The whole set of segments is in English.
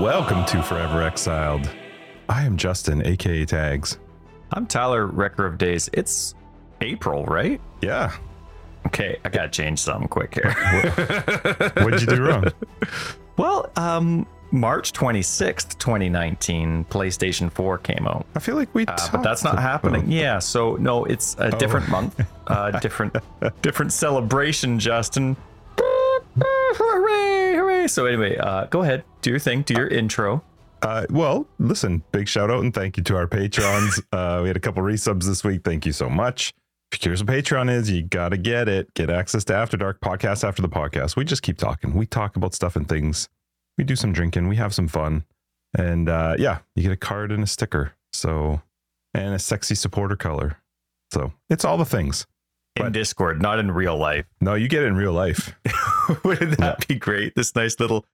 Welcome to Forever Exiled. I am Justin, aka Tags. I'm Tyler, Wrecker of Days. It's April, right? Yeah. Okay, I gotta change something quick here. What'd you do wrong? well, um, March 26th, 2019, PlayStation 4 came out. I feel like we, uh, but that's not happening. Yeah, so no, it's a different month, uh, different, different celebration. Justin, hooray, So anyway, uh, go ahead, do your thing, do your intro. Uh, well, listen, big shout out and thank you to our patrons. uh, we had a couple resubs this week. Thank you so much. If you're curious what Patreon is, you got to get it. Get access to After Dark podcast after the podcast. We just keep talking. We talk about stuff and things. We do some drinking. We have some fun. And uh, yeah, you get a card and a sticker. So, and a sexy supporter color. So it's all the things. In Discord, not in real life. No, you get it in real life. Wouldn't that yeah. be great? This nice little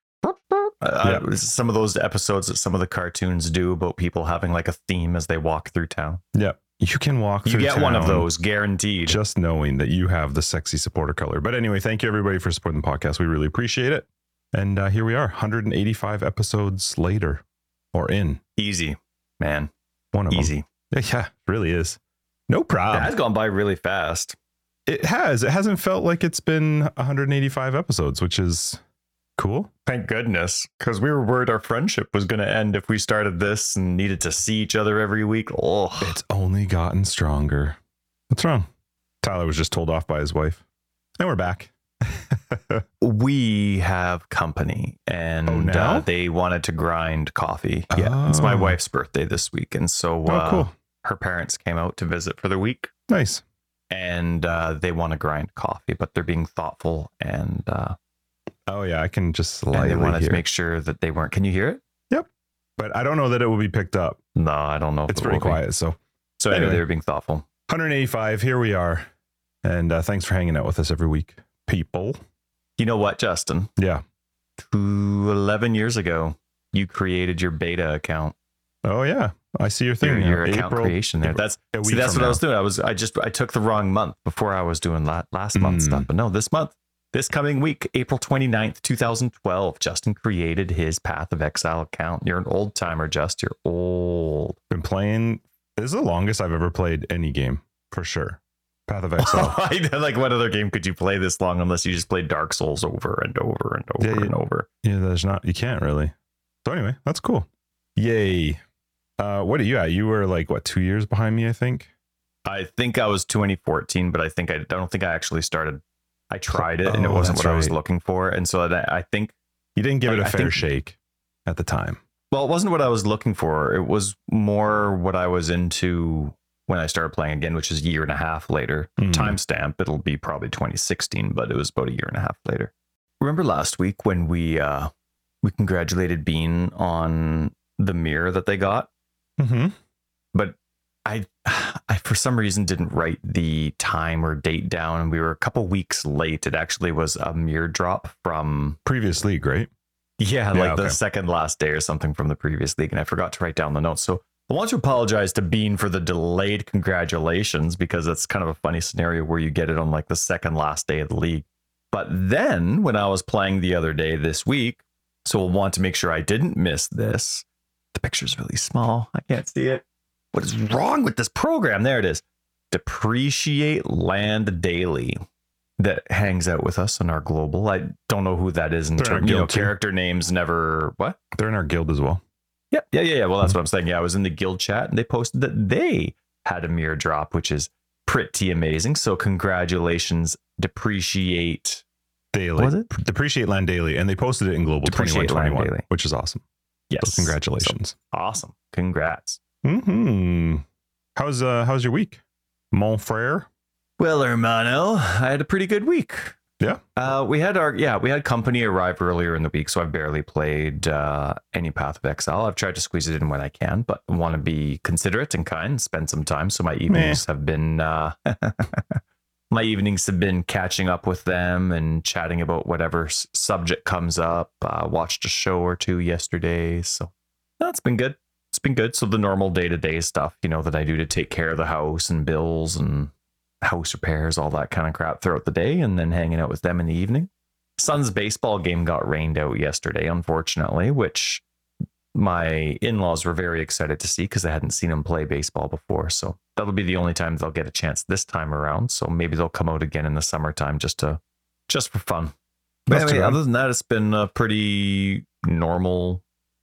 uh, yeah. some of those episodes that some of the cartoons do about people having like a theme as they walk through town. Yeah. You can walk through town. You get one of those guaranteed. Just knowing that you have the sexy supporter color. But anyway, thank you everybody for supporting the podcast. We really appreciate it. And uh, here we are, 185 episodes later or in. Easy, man. One of Easy. them. Yeah, it really is. No problem. It has gone by really fast. It has. It hasn't felt like it's been 185 episodes, which is Cool. Thank goodness, because we were worried our friendship was going to end if we started this and needed to see each other every week. Oh, it's only gotten stronger. What's wrong? Tyler was just told off by his wife. And we're back. we have company, and oh, uh, they wanted to grind coffee. Yeah, oh. it's my oh. wife's birthday this week, and so oh, uh, cool. her parents came out to visit for the week. Nice. And uh, they want to grind coffee, but they're being thoughtful and uh, Oh yeah, I can just slightly. And they wanted hear. to make sure that they weren't. Can you hear it? Yep. But I don't know that it will be picked up. No, I don't know. It's pretty quiet. Be. So. So anyway, anyway, they were being thoughtful. 185. Here we are, and uh, thanks for hanging out with us every week, people. You know what, Justin? Yeah. Two, 11 years ago, you created your beta account. Oh yeah, I see your thing. Your, your account April, creation there. That's see, that's what now. I was doing. I was I just I took the wrong month before I was doing last last mm. month stuff. But no, this month this coming week, April 29th, 2012, Justin created his Path of Exile account. You're an old timer, Just. You're old. Been playing. This is the longest I've ever played any game, for sure. Path of Exile. like, what other game could you play this long unless you just play Dark Souls over and over and over yeah, and over? Yeah, there's not, you can't really. So, anyway, that's cool. Yay. Uh, what are you at? You were like, what, two years behind me, I think? I think I was 2014, but I think I, I don't think I actually started I tried it and it oh, wasn't what right. I was looking for. And so that I think you didn't give like, it a fair think, shake at the time. Well, it wasn't what I was looking for. It was more what I was into when I started playing again, which is a year and a half later. Mm. Timestamp, it'll be probably 2016, but it was about a year and a half later. Remember last week when we uh we congratulated Bean on the mirror that they got? Mm-hmm. But I, I for some reason didn't write the time or date down. We were a couple weeks late. It actually was a mirror drop from previous league, right? Yeah, yeah like okay. the second last day or something from the previous league, and I forgot to write down the notes. So I want to apologize to Bean for the delayed congratulations because that's kind of a funny scenario where you get it on like the second last day of the league. But then when I was playing the other day this week, so we'll want to make sure I didn't miss this. The picture's really small. I can't see it. What is wrong with this program? There it is. Depreciate Land Daily that hangs out with us in our global. I don't know who that is in terms you know, character names never what? They're in our guild as well. Yeah, yeah, yeah, yeah. Well, that's mm-hmm. what I'm saying. Yeah, I was in the guild chat and they posted that they had a mirror drop, which is pretty amazing. So congratulations, depreciate daily. Was it? Depreciate land daily, and they posted it in global 2121, which is awesome. Yes, so congratulations. So, awesome. Congrats. Hmm. How's uh how's your week, mon frere? Well, hermano, I had a pretty good week. Yeah. Uh, we had our yeah we had company arrive earlier in the week, so I've barely played uh, any Path of Exile. I've tried to squeeze it in when I can, but want to be considerate and kind, spend some time. So my evenings Meh. have been uh, my evenings have been catching up with them and chatting about whatever s- subject comes up. Uh, watched a show or two yesterday, so that's been good it's been good. So the normal day to day stuff, you know, that I do to take care of the house and bills and house repairs, all that kind of crap throughout the day, and then hanging out with them in the evening. Son's baseball game got rained out yesterday, unfortunately, which my in-laws were very excited to see because they hadn't seen him play baseball before. So that'll be the only time they'll get a chance this time around. So maybe they'll come out again in the summertime just to just for fun. But anyway, other than that, it's been a pretty normal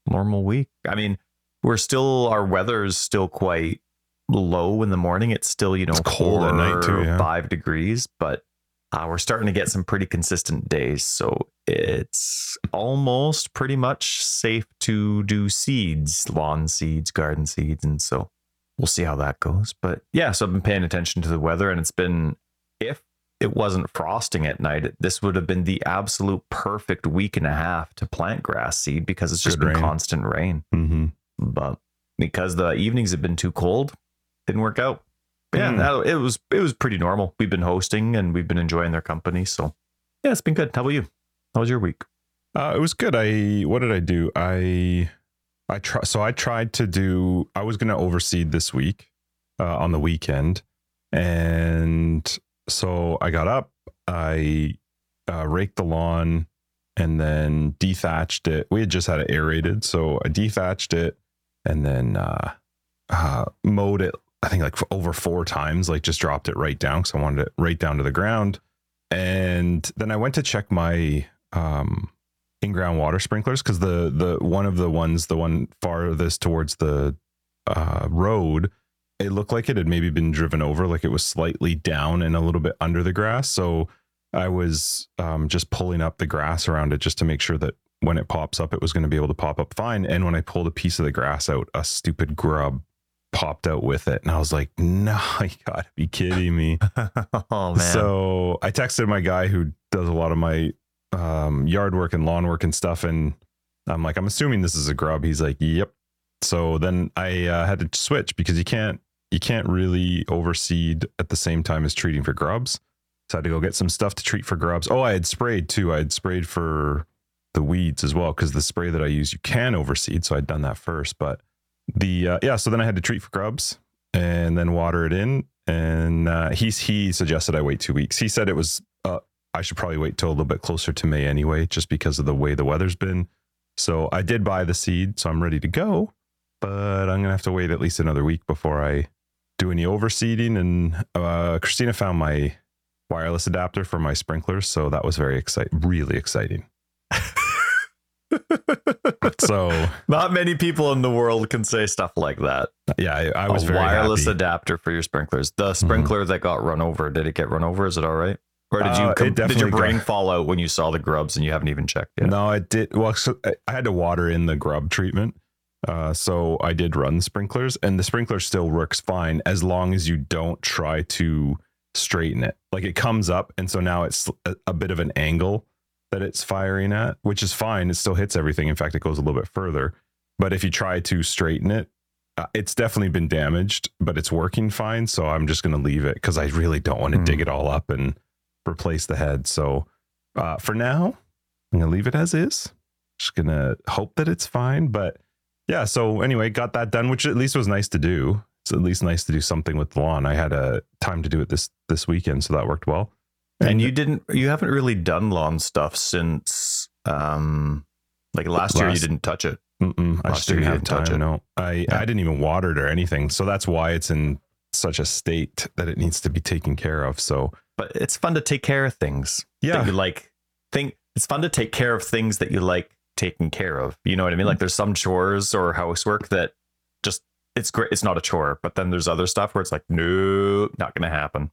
normal week. I mean, we're still our weather is still quite low in the morning. It's still you know it's cold at night too, yeah. five degrees, but uh, we're starting to get some pretty consistent days. So it's almost pretty much safe to do seeds, lawn seeds, garden seeds. And so we'll see how that goes. But yeah, so I've been paying attention to the weather and it's been, if it wasn't frosting at night, this would have been the absolute perfect week and a half to plant grass seed because it's just Good been rain. constant rain. Mm-hmm. But because the evenings have been too cold, didn't work out yeah, mm. it was it was pretty normal. We've been hosting and we've been enjoying their company. So yeah, it's been good. How about you? How was your week? Uh, it was good. I what did I do? I I try so I tried to do I was gonna overseed this week uh, on the weekend. And so I got up, I uh, raked the lawn and then dethatched it. We had just had it aerated, so I dethatched it and then uh, uh, mowed it I think like over four times, like just dropped it right down because I wanted it right down to the ground. And then I went to check my um, in-ground water sprinklers because the the one of the ones, the one farthest towards the uh, road, it looked like it had maybe been driven over, like it was slightly down and a little bit under the grass. So I was um, just pulling up the grass around it just to make sure that when it pops up, it was going to be able to pop up fine. And when I pulled a piece of the grass out, a stupid grub popped out with it. And I was like, no, you gotta be kidding me. oh man. So I texted my guy who does a lot of my um, yard work and lawn work and stuff. And I'm like, I'm assuming this is a grub. He's like, yep. So then I uh, had to switch because you can't you can't really overseed at the same time as treating for grubs. So I had to go get some stuff to treat for grubs. Oh, I had sprayed too. I had sprayed for the weeds as well because the spray that I use you can overseed. So I'd done that first, but the uh, yeah so then i had to treat for grubs and then water it in. And uh, he's he suggested i wait two weeks. He said it was uh, i should probably wait till a little bit closer to may anyway just because of the way the weather's been. So i did buy the seed so i'm ready to go but i'm gonna have to wait at least another week before i do any overseeding. And uh, christina found my wireless adapter for my sprinklers so that was very exciting really exciting so not many people in the world can say stuff like that. Yeah, I, I was a very wireless happy. adapter for your sprinklers. The mm-hmm. sprinkler mm-hmm. that got run over, did it get run over? Is it all right? Or did you uh, com- did your brain got... fall out when you saw the grubs and you haven't even checked yet? No, it did. Well, so I had to water in the grub treatment. Uh, so I did run the sprinklers, and the sprinkler still works fine as long as you don't try to straighten it. Like it comes up, and so now it's a, a bit of an angle that it's firing at, which is fine. It still hits everything. In fact, it goes a little bit further. But if you try to straighten it, uh, it's definitely been damaged, but it's working fine. So I'm just going to leave it because I really don't want to mm. dig it all up and replace the head. So uh, for now, I'm going to leave it as is. Just going to hope that it's fine. But yeah, so anyway, got that done, which at least was nice to do. It's at least nice to do something with the lawn. I had a time to do it this this weekend, so that worked well. And, you didn't, you haven't really done lawn stuff since, um, like last, last year you didn't touch it. Mm-mm, I just didn't have time. Touch it. No, I, yeah. I didn't even water it or anything. So that's why it's in such a state that it needs to be taken care of. So, but it's fun to take care of things. Yeah. you like think it's fun to take care of things that you like taking care of. You know what I mean? Like there's some chores or housework that just, it's great. It's not a chore, but then there's other stuff where it's like, no, not going to happen.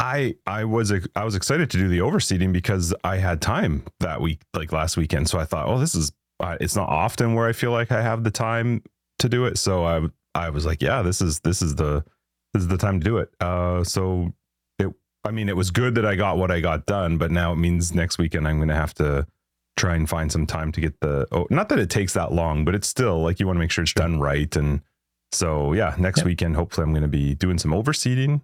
I I was I was excited to do the overseeding because I had time that week, like last weekend. So I thought, oh, this is uh, it's not often where I feel like I have the time to do it. So I I was like, yeah, this is this is the this is the time to do it. Uh, so it I mean, it was good that I got what I got done, but now it means next weekend I'm going to have to try and find some time to get the oh, not that it takes that long, but it's still like you want to make sure it's done right and. So yeah, next yep. weekend hopefully I'm going to be doing some overseeding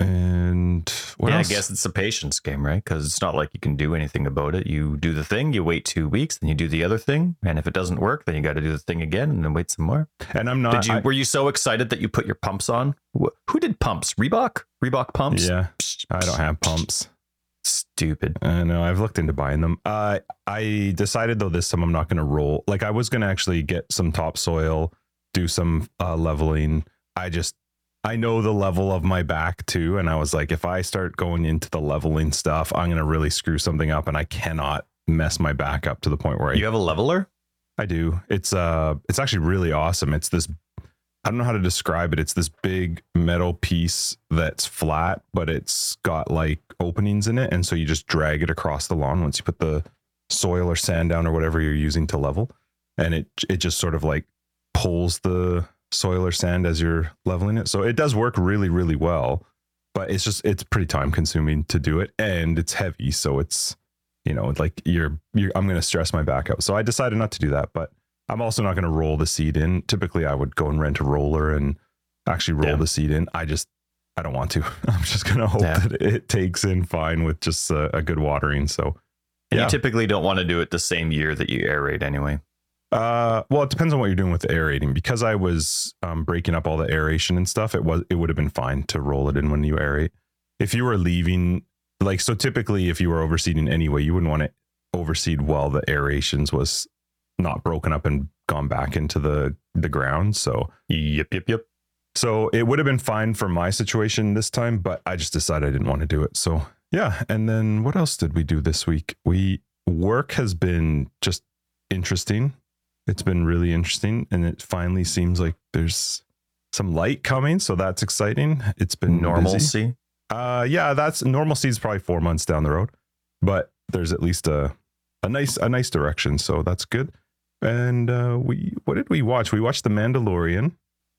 and yeah, else? I guess it's a patience game, right? Because it's not like you can do anything about it. You do the thing, you wait two weeks, then you do the other thing, and if it doesn't work, then you got to do the thing again, and then wait some more. And I'm not. Did you? I, were you so excited that you put your pumps on? Who did pumps? Reebok? Reebok pumps? Yeah, I don't have pumps. Stupid. I know. I've looked into buying them. Uh, I decided though this time I'm not going to roll. Like I was going to actually get some topsoil, do some uh, leveling. I just I know the level of my back too, and I was like, if I start going into the leveling stuff, I'm going to really screw something up, and I cannot mess my back up to the point where I, You have a leveler? I do. It's uh, it's actually really awesome. It's this. I don't know how to describe it. It's this big metal piece that's flat, but it's got like openings in it, and so you just drag it across the lawn once you put the soil or sand down or whatever you're using to level, and it it just sort of like pulls the soil or sand as you're leveling it. So it does work really really well, but it's just it's pretty time consuming to do it, and it's heavy, so it's you know like you're you're I'm going to stress my back out. So I decided not to do that, but I'm also not going to roll the seed in. Typically, I would go and rent a roller and actually roll Yeah. the seed in. I just I don't want to. I'm just going to hope Yeah. that it takes in fine with just a, a good watering. So, Yeah. you typically don't want to do it the same year that you aerate anyway. Uh, well, it depends on what you're doing with the aerating. Because I was um, breaking up all the aeration and stuff, it was it would have been fine to roll it in when you aerate. If you were leaving, like so, typically if you were overseeding anyway, you wouldn't want to overseed while the aerations was not broken up and gone back into the the ground. So Yep, yep, yep. So it would have been fine for my situation this time, but I just decided I didn't want to do it. So yeah. And then what else did we do this week? We work has been just interesting. It's been really interesting. And it finally seems like there's some light coming. So that's exciting. It's been busy. Normalcy. Uh yeah, that's normalcy is probably four months down the road, but there's at least a a nice a nice direction. So that's good. And uh we what did we watch? We watched The Mandalorian.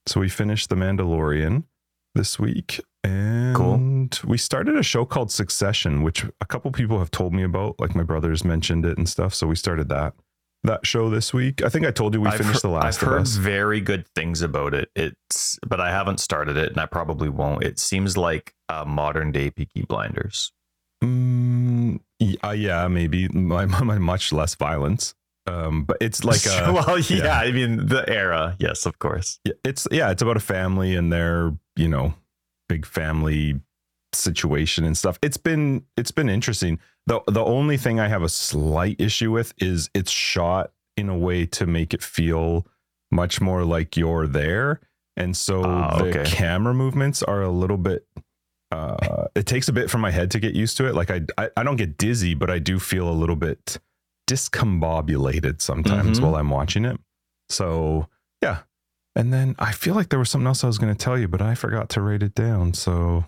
So we finished The Mandalorian this week. And we started a show called Succession, which a couple people have told me about. Like my brothers mentioned it and stuff. So we started that that show this week. I think I told you we I've finished heard, The Last I've heard Us. very good things about it. It's but I haven't started it and I probably won't. It seems like uh, modern day Peaky Blinders. Mm, y- uh, yeah, maybe my, my much less violence. Um, but it's like a, well, yeah, yeah. I mean the era. Yes, of course. Yeah, it's yeah, it's about a family and their you know big family situation and stuff. It's been it's been interesting. the The only thing I have a slight issue with is it's shot in a way to make it feel much more like you're there, and so Ah, the okay. camera movements are a little bit. Uh, it takes a bit for my head to get used to it. Like I, I, I don't get dizzy, but I do feel a little bit discombobulated sometimes Mhm. while I'm watching it. So yeah, and then I feel like there was something else I was going to tell you, but I forgot to write it down. So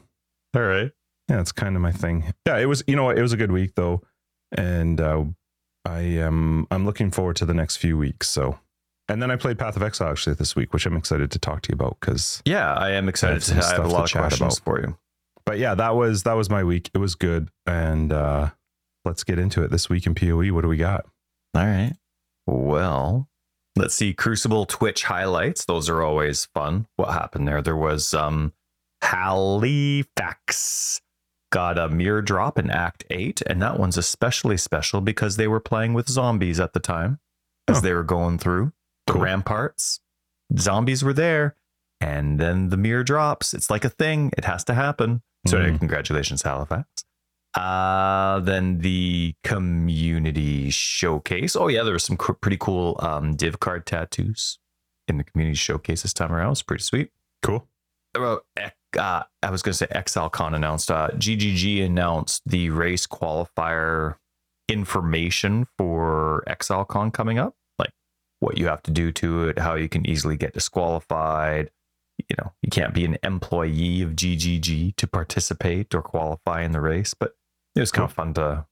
All right. yeah, it's kind of my thing. Yeah, it was. You know, it was a good week though, and uh, I am. I'm looking forward to the next few weeks. So, and then I played Path of Exile actually this week, which I'm excited to talk to you about because. Yeah, I am excited. some to, I have a lot of questions about. for you. But yeah, that was that was my week. It was good, and uh let's get into it. This week in Poe, what do we got? All right. Well, let's see. Crucible Twitch highlights. Those are always fun. What happened there? There was um Halifax got a mirror drop in Act 8, and that one's especially special because they were playing with zombies at the time as Oh. they were going through the Cool. ramparts. Zombies were there, and then the mirror drops. It's like a thing. It has to happen. So Mhm. congratulations, Halifax. Uh, then the community showcase. Oh yeah, there were some co- pretty cool um, div card tattoos in the community showcase this time around. It's pretty sweet. Cool. About uh, I was going to say ExileCon announced. Uh, GGG announced the race qualifier information for ExileCon coming up, like what you have to do to it, how you can easily get disqualified. You know, you can't be an employee of GGG to participate or qualify in the race, but it was kind of fun to.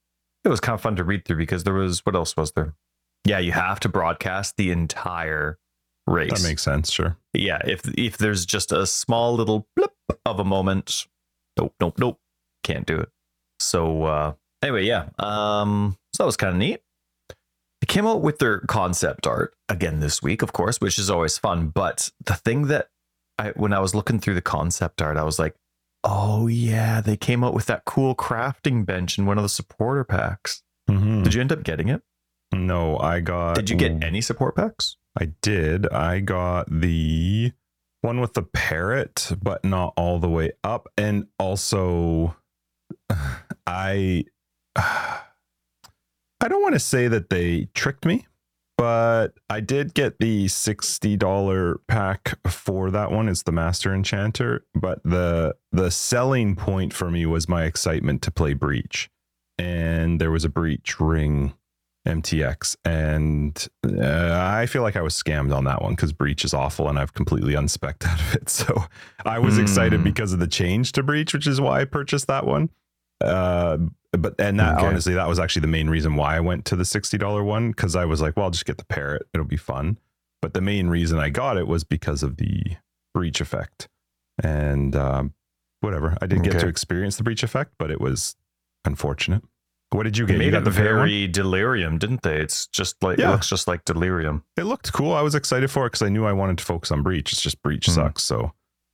It was kind of fun to read through because there was what else was there? Yeah, you have to broadcast the entire race That makes sense. Sure. yeah if if there's just a small little blip of a moment nope nope nope can't do it so uh anyway yeah um so that was kind of neat they came out with their concept art again this week of course which is always fun but the thing that i when i was looking through the concept art i was like oh yeah they came out with that cool crafting bench in one of the supporter packs Mhm. did you end up getting it No, I got. did you get any support packs I did. I got the one with the parrot, but not all the way up. And also, I I don't want to say that they tricked me, but I did get the $60 pack for that one. It's the Master Enchanter, but the the selling point for me was my excitement to play Breach. And there was a Breach ring MTX and uh, I feel like I was scammed on that one cuz Breach is awful and I've completely unspec out of it. So I was mm. excited because of the change to Breach, which is why I purchased that one. Uh, but and that okay. honestly that was actually the main reason why I went to the $60 one cuz I was like, well, I'll just get the parrot. It'll be fun. But the main reason I got it was because of the breach effect. And um, whatever. I did okay. get to experience the breach effect, but it was unfortunate. What did you get? They made you got the very delirium, didn't they? It's just like yeah. it looks just like delirium. It looked cool. I was excited for it because I knew I wanted to focus on breach. It's just breach mm-hmm. sucks. So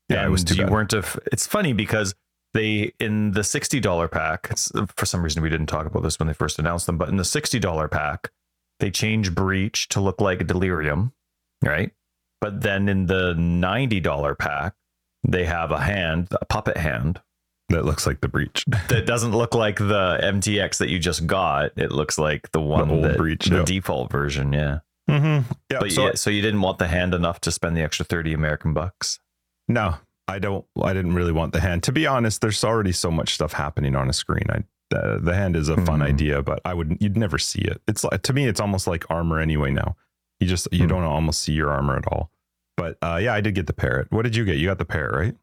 yeah, and it was too you bad. weren't. A, it's funny because they in the $60 pack for some reason we didn't talk about this when they first announced them but in the $60 pack they change breach to look like delirium right but then in the $90 pack they have a hand a puppet hand that looks like the breach that doesn't look like the mtx that you just got it looks like the one the that, breach the default version yeah mm-hmm. yeah but so, yeah, so you didn't want the hand enough to spend the extra 30 american bucks no I don't. I didn't really want the hand. To be honest, there's already so much stuff happening on a screen. I the, the hand is a fun mm. idea, but I would you'd never see it. It's like to me, it's almost like armor anyway. Now you just you mm. don't almost see your armor at all. But uh, yeah, I did get the parrot. What did you get? You got the parrot, right?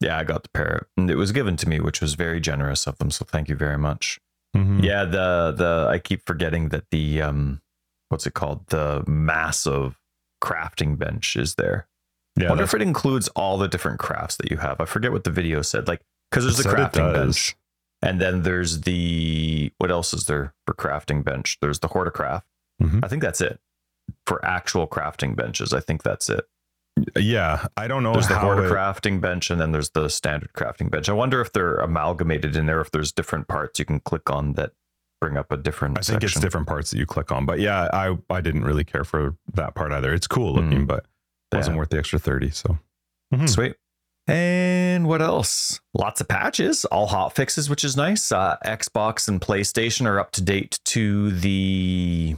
Yeah, I got the parrot, and it was given to me, which was very generous of them. So thank you very much. Mm-hmm. Yeah, the the I keep forgetting that the um, what's it called? The massive crafting bench is there. Yeah, I wonder if it includes all the different crafts that you have. I forget what the video said. Like, because there's the crafting bench, and then there's the what else is there for crafting bench? There's the horticraft. Mm-hmm. I think that's it for actual crafting benches. I think that's it. Yeah, I don't know. There's the it... crafting bench, and then there's the standard crafting bench. I wonder if they're amalgamated in there. If there's different parts you can click on that bring up a different. I think section. it's different parts that you click on. But yeah, I I didn't really care for that part either. It's cool looking, mm-hmm. but wasn't worth the extra 30. So mm-hmm. sweet. And what else? Lots of patches, all hot fixes, which is nice. Uh, Xbox and PlayStation are up to date to the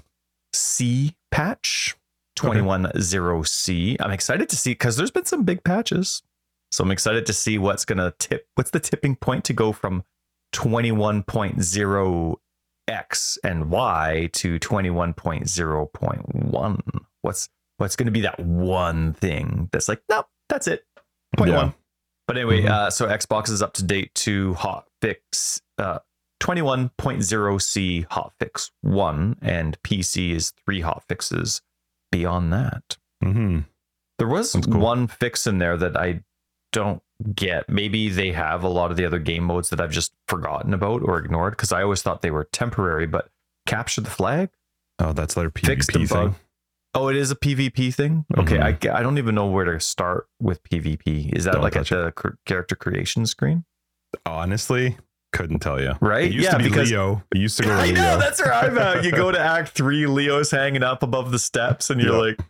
C patch, 210C. I'm excited to see because there's been some big patches. So I'm excited to see what's going to tip. What's the tipping point to go from 21.0X and Y to 21.0.1? What's what's going to be that one thing that's like, nope, that's it. Point yeah. one. But anyway, mm-hmm. uh, so Xbox is up to date to hotfix uh, 21.0C hotfix 1, and PC is three hotfixes beyond that. Mm-hmm. There was cool. one fix in there that I don't get. Maybe they have a lot of the other game modes that I've just forgotten about or ignored because I always thought they were temporary, but capture the flag. Oh, that's their PvP fix the thing. Bug. Oh, it is a PvP thing. Okay, mm-hmm. I, I don't even know where to start with PvP. Is that don't like at the cr- character creation screen? Honestly, couldn't tell you. Right? It used yeah, to be because Leo. It used to go. I Leo. know that's where I'm at. You go to Act Three, Leo's hanging up above the steps, and you're yep. like,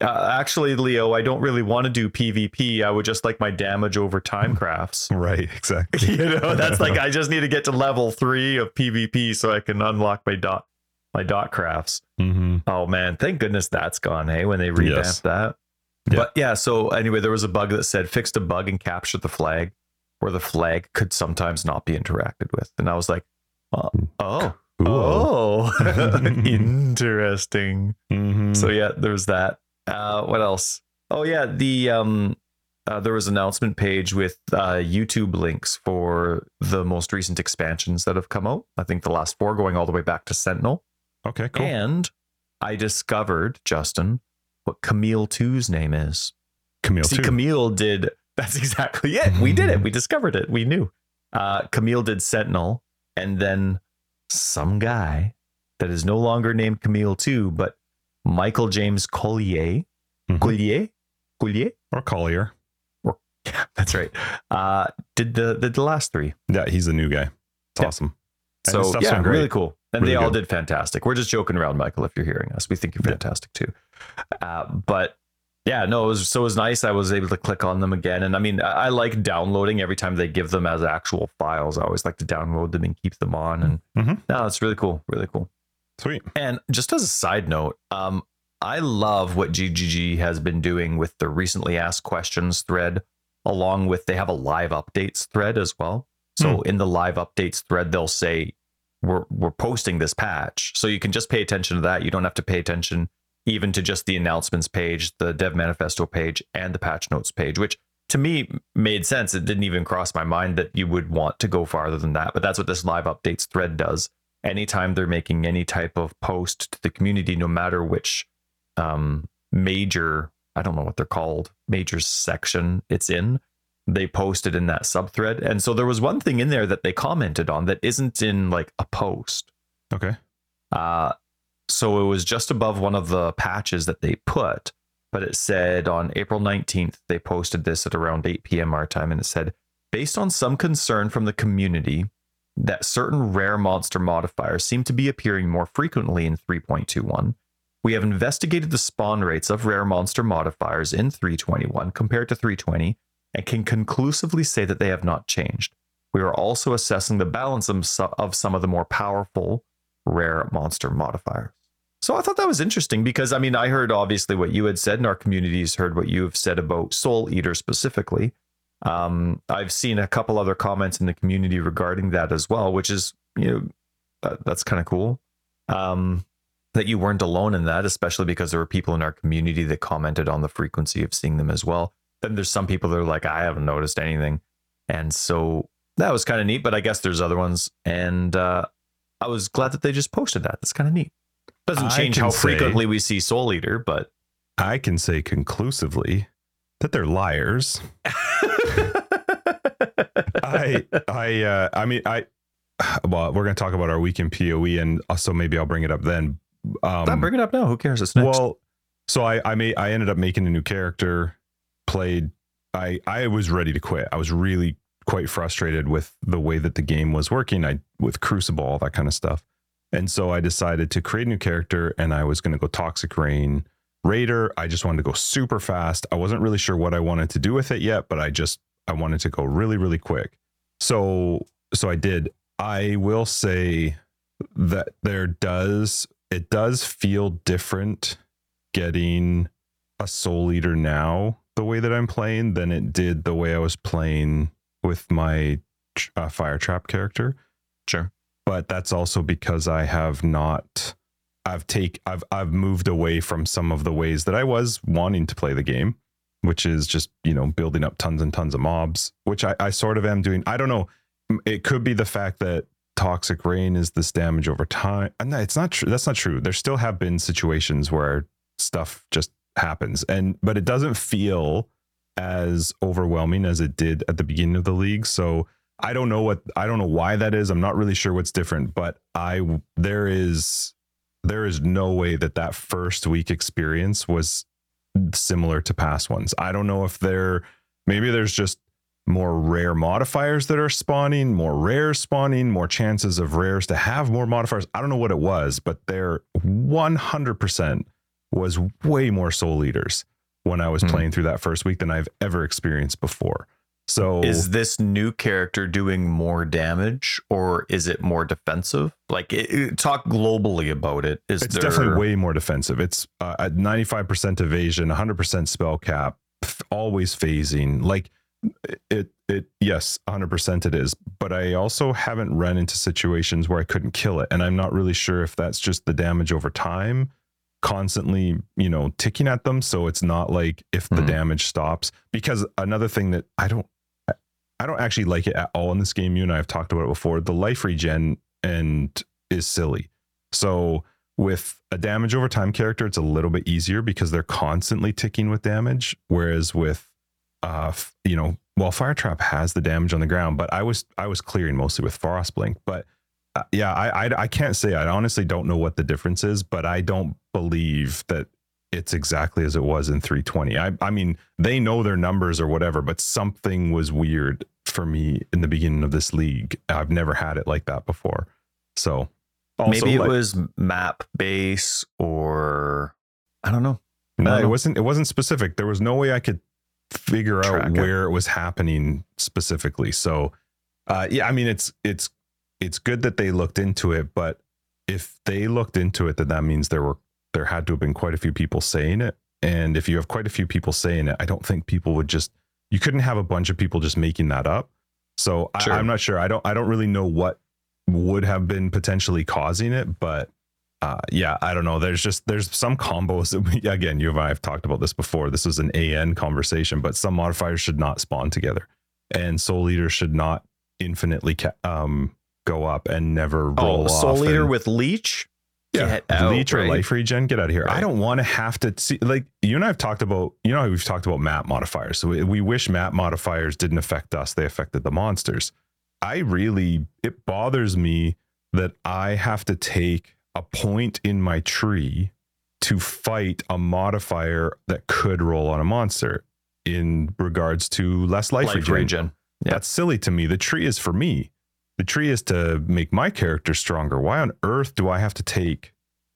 uh, actually, Leo, I don't really want to do PvP. I would just like my damage over time crafts. Right, exactly. you know, that's like I just need to get to level three of PvP so I can unlock my dot my dot crafts. Mm-hmm. Oh man, thank goodness that's gone. Hey, when they revamped yes. that. Yeah. But yeah, so anyway, there was a bug that said fixed a bug and captured the flag, where the flag could sometimes not be interacted with, and I was like, oh, oh, oh, interesting. Mm-hmm. So yeah, there's that. Uh, what else? Oh yeah, the um, uh, there was an announcement page with uh, YouTube links for the most recent expansions that have come out. I think the last four going all the way back to Sentinel. Okay, cool. And I discovered, Justin, what Camille 2's name is. Camille See, 2. Camille did, that's exactly it. We did it. We discovered it. We knew. Uh, Camille did Sentinel, and then some guy that is no longer named Camille too, but Michael James Collier. Mm-hmm. Collier? Collier? Or Collier. Or, yeah, that's right. Uh, did the did the last three. Yeah, he's a new guy. It's yeah. awesome. And so yeah, really cool. And really they all good. did fantastic. We're just joking around, Michael, if you're hearing us. We think you're fantastic yeah. too. Uh, but yeah, no, it was so it was nice. I was able to click on them again, and I mean, I, I like downloading every time they give them as actual files. I always like to download them and keep them on, and mm-hmm. no, it's really cool, really cool. Sweet. And just as a side note, um, I love what GGG has been doing with the recently asked questions thread, along with they have a live updates thread as well. So mm. in the live updates thread, they'll say we're we're posting this patch, so you can just pay attention to that. You don't have to pay attention even to just the announcements page, the dev manifesto page, and the patch notes page, which to me made sense. It didn't even cross my mind that you would want to go farther than that, but that's what this live updates thread does. Anytime they're making any type of post to the community, no matter which um, major, I don't know what they're called, major section it's in, they posted in that subthread. And so there was one thing in there that they commented on that isn't in like a post. Okay. Uh, so it was just above one of the patches that they put, but it said on April 19th, they posted this at around 8 p.m. our time, and it said, based on some concern from the community that certain rare monster modifiers seem to be appearing more frequently in 3.21, we have investigated the spawn rates of rare monster modifiers in 321 compared to 320 and can conclusively say that they have not changed. We are also assessing the balance of some of the more powerful rare monster modifiers. So I thought that was interesting because I mean I heard obviously what you had said, and our communities heard what you have said about Soul Eater specifically. Um, I've seen a couple other comments in the community regarding that as well, which is you know that, that's kind of cool. Um, that you weren't alone in that, especially because there were people in our community that commented on the frequency of seeing them as well. Then there's some people that are like, I haven't noticed anything, and so that was kind of neat. But I guess there's other ones, and uh, I was glad that they just posted that. That's kind of neat. Doesn't change how say, frequently we see Soul Eater, but I can say conclusively that they're liars. I I uh, I mean I well we're gonna talk about our week in PoE and so maybe I'll bring it up then. Um, bring it up now. Who cares? It's next. Well, so I I made I ended up making a new character. Played. I I was ready to quit. I was really quite frustrated with the way that the game was working. I with Crucible all that kind of stuff. And so I decided to create a new character and I was going to go Toxic Rain Raider. I just wanted to go super fast. I wasn't really sure what I wanted to do with it yet, but I just I wanted to go really really quick. So so I did. I will say that there does it does feel different getting a soul eater now the way that I'm playing than it did the way I was playing with my uh, fire trap character. Sure but that's also because I have not I've take I've I've moved away from some of the ways that I was wanting to play the game, which is just, you know, building up tons and tons of mobs, which I, I sort of am doing. I don't know. It could be the fact that toxic rain is this damage over time. And it's not true. That's not true. There still have been situations where stuff just happens. And but it doesn't feel as overwhelming as it did at the beginning of the league. So I don't know what I don't know why that is. I'm not really sure what's different, but I there is there is no way that that first week experience was similar to past ones. I don't know if there maybe there's just more rare modifiers that are spawning, more rares spawning, more chances of rares to have more modifiers. I don't know what it was, but there 100% was way more soul eaters when I was hmm. playing through that first week than I've ever experienced before. So is this new character doing more damage or is it more defensive? Like it, it, talk globally about it. Is it's there... definitely way more defensive. It's uh, at 95% evasion, 100% spell cap, always phasing. Like it it yes, 100% it is, but I also haven't run into situations where I couldn't kill it and I'm not really sure if that's just the damage over time constantly, you know, ticking at them so it's not like if the mm-hmm. damage stops because another thing that I don't I don't actually like it at all in this game. You and I have talked about it before. The life regen and is silly. So with a damage over time character, it's a little bit easier because they're constantly ticking with damage. Whereas with uh you know, well, Fire Trap has the damage on the ground, but I was I was clearing mostly with Frostblink. But uh, yeah, I, I I can't say. I honestly don't know what the difference is, but I don't believe that it's exactly as it was in 320. I, I mean, they know their numbers or whatever, but something was weird for me in the beginning of this league. I've never had it like that before. So maybe it like, was map base or I don't know. No, it wasn't. It wasn't specific. There was no way I could figure Track out where it. it was happening specifically. So, uh, yeah, I mean, it's it's it's good that they looked into it, but if they looked into it, then that means there were there had to have been quite a few people saying it. And if you have quite a few people saying it, I don't think people would just you couldn't have a bunch of people just making that up. So sure. I, I'm not sure. I don't I don't really know what would have been potentially causing it, but uh, yeah, I don't know. There's just there's some combos that we again you and I have talked about this before. This was an AN conversation, but some modifiers should not spawn together, and Soul Eater should not infinitely ca- um go up and never oh, roll oh, off. Soul Eater and, with Leech. Yeah, out, Leech right? or Life Regen, get out of here. Right. I don't want to have to see like you and I have talked about. You know, we've talked about map modifiers. So we, we wish map modifiers didn't affect us; they affected the monsters. I really it bothers me that I have to take a point in my tree to fight a modifier that could roll on a monster in regards to less life, life regen. Yeah. That's silly to me. The tree is for me. The tree is to make my character stronger. Why on earth do I have to take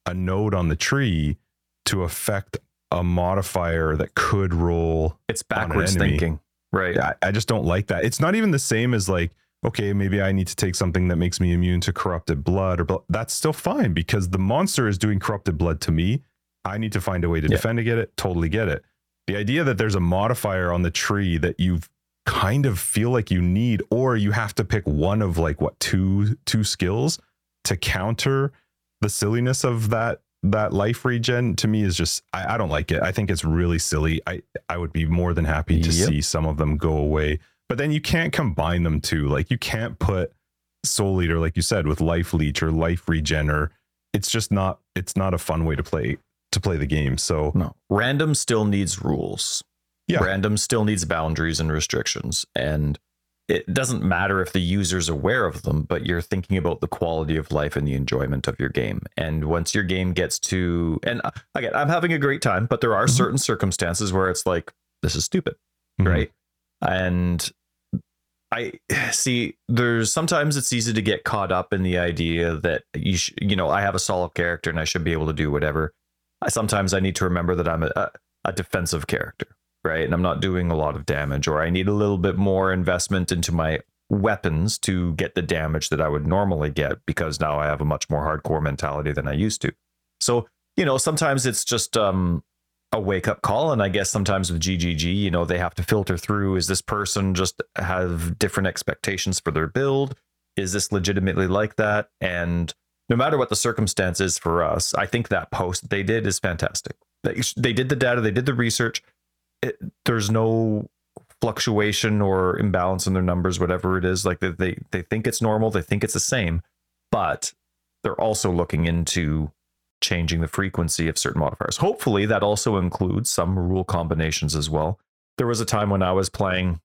a node on the tree to affect a modifier that could roll? It's backwards thinking. Right. I, I just don't like that. It's not even the same as like okay, maybe I need to take something that makes me immune to corrupted blood or bl- that's still fine because the monster is doing corrupted blood to me. I need to find a way to yeah. defend get it. Totally get it. The idea that there's a modifier on the tree that you kind of feel like you need, or you have to pick one of like what two two skills to counter the silliness of that that life regen to me is just I, I don't like it. I think it's really silly. I I would be more than happy to yep. see some of them go away but then you can't combine them too. Like you can't put Soul Eater, like you said, with Life Leech or Life Regen, or it's just not. It's not a fun way to play to play the game. So no, random still needs rules. Yeah, random still needs boundaries and restrictions, and it doesn't matter if the user's aware of them, but you're thinking about the quality of life and the enjoyment of your game. And once your game gets to, and uh, again, I'm having a great time, but there are mm-hmm. certain circumstances where it's like, this is stupid, mm-hmm. right? And I see there's sometimes it's easy to get caught up in the idea that you sh- you know I have a solid character and I should be able to do whatever. I sometimes I need to remember that I'm a, a defensive character, right? And I'm not doing a lot of damage or I need a little bit more investment into my weapons to get the damage that I would normally get because now I have a much more hardcore mentality than I used to. So, you know, sometimes it's just um a wake up call. And I guess sometimes with GGG, you know, they have to filter through is this person just have different expectations for their build? Is this legitimately like that? And no matter what the circumstances for us, I think that post they did is fantastic. They, they did the data, they did the research. It, there's no fluctuation or imbalance in their numbers, whatever it is. Like they, they, they think it's normal, they think it's the same, but they're also looking into changing the frequency of certain modifiers. Hopefully, that also includes some rule combinations as well. There was a time when I was playing,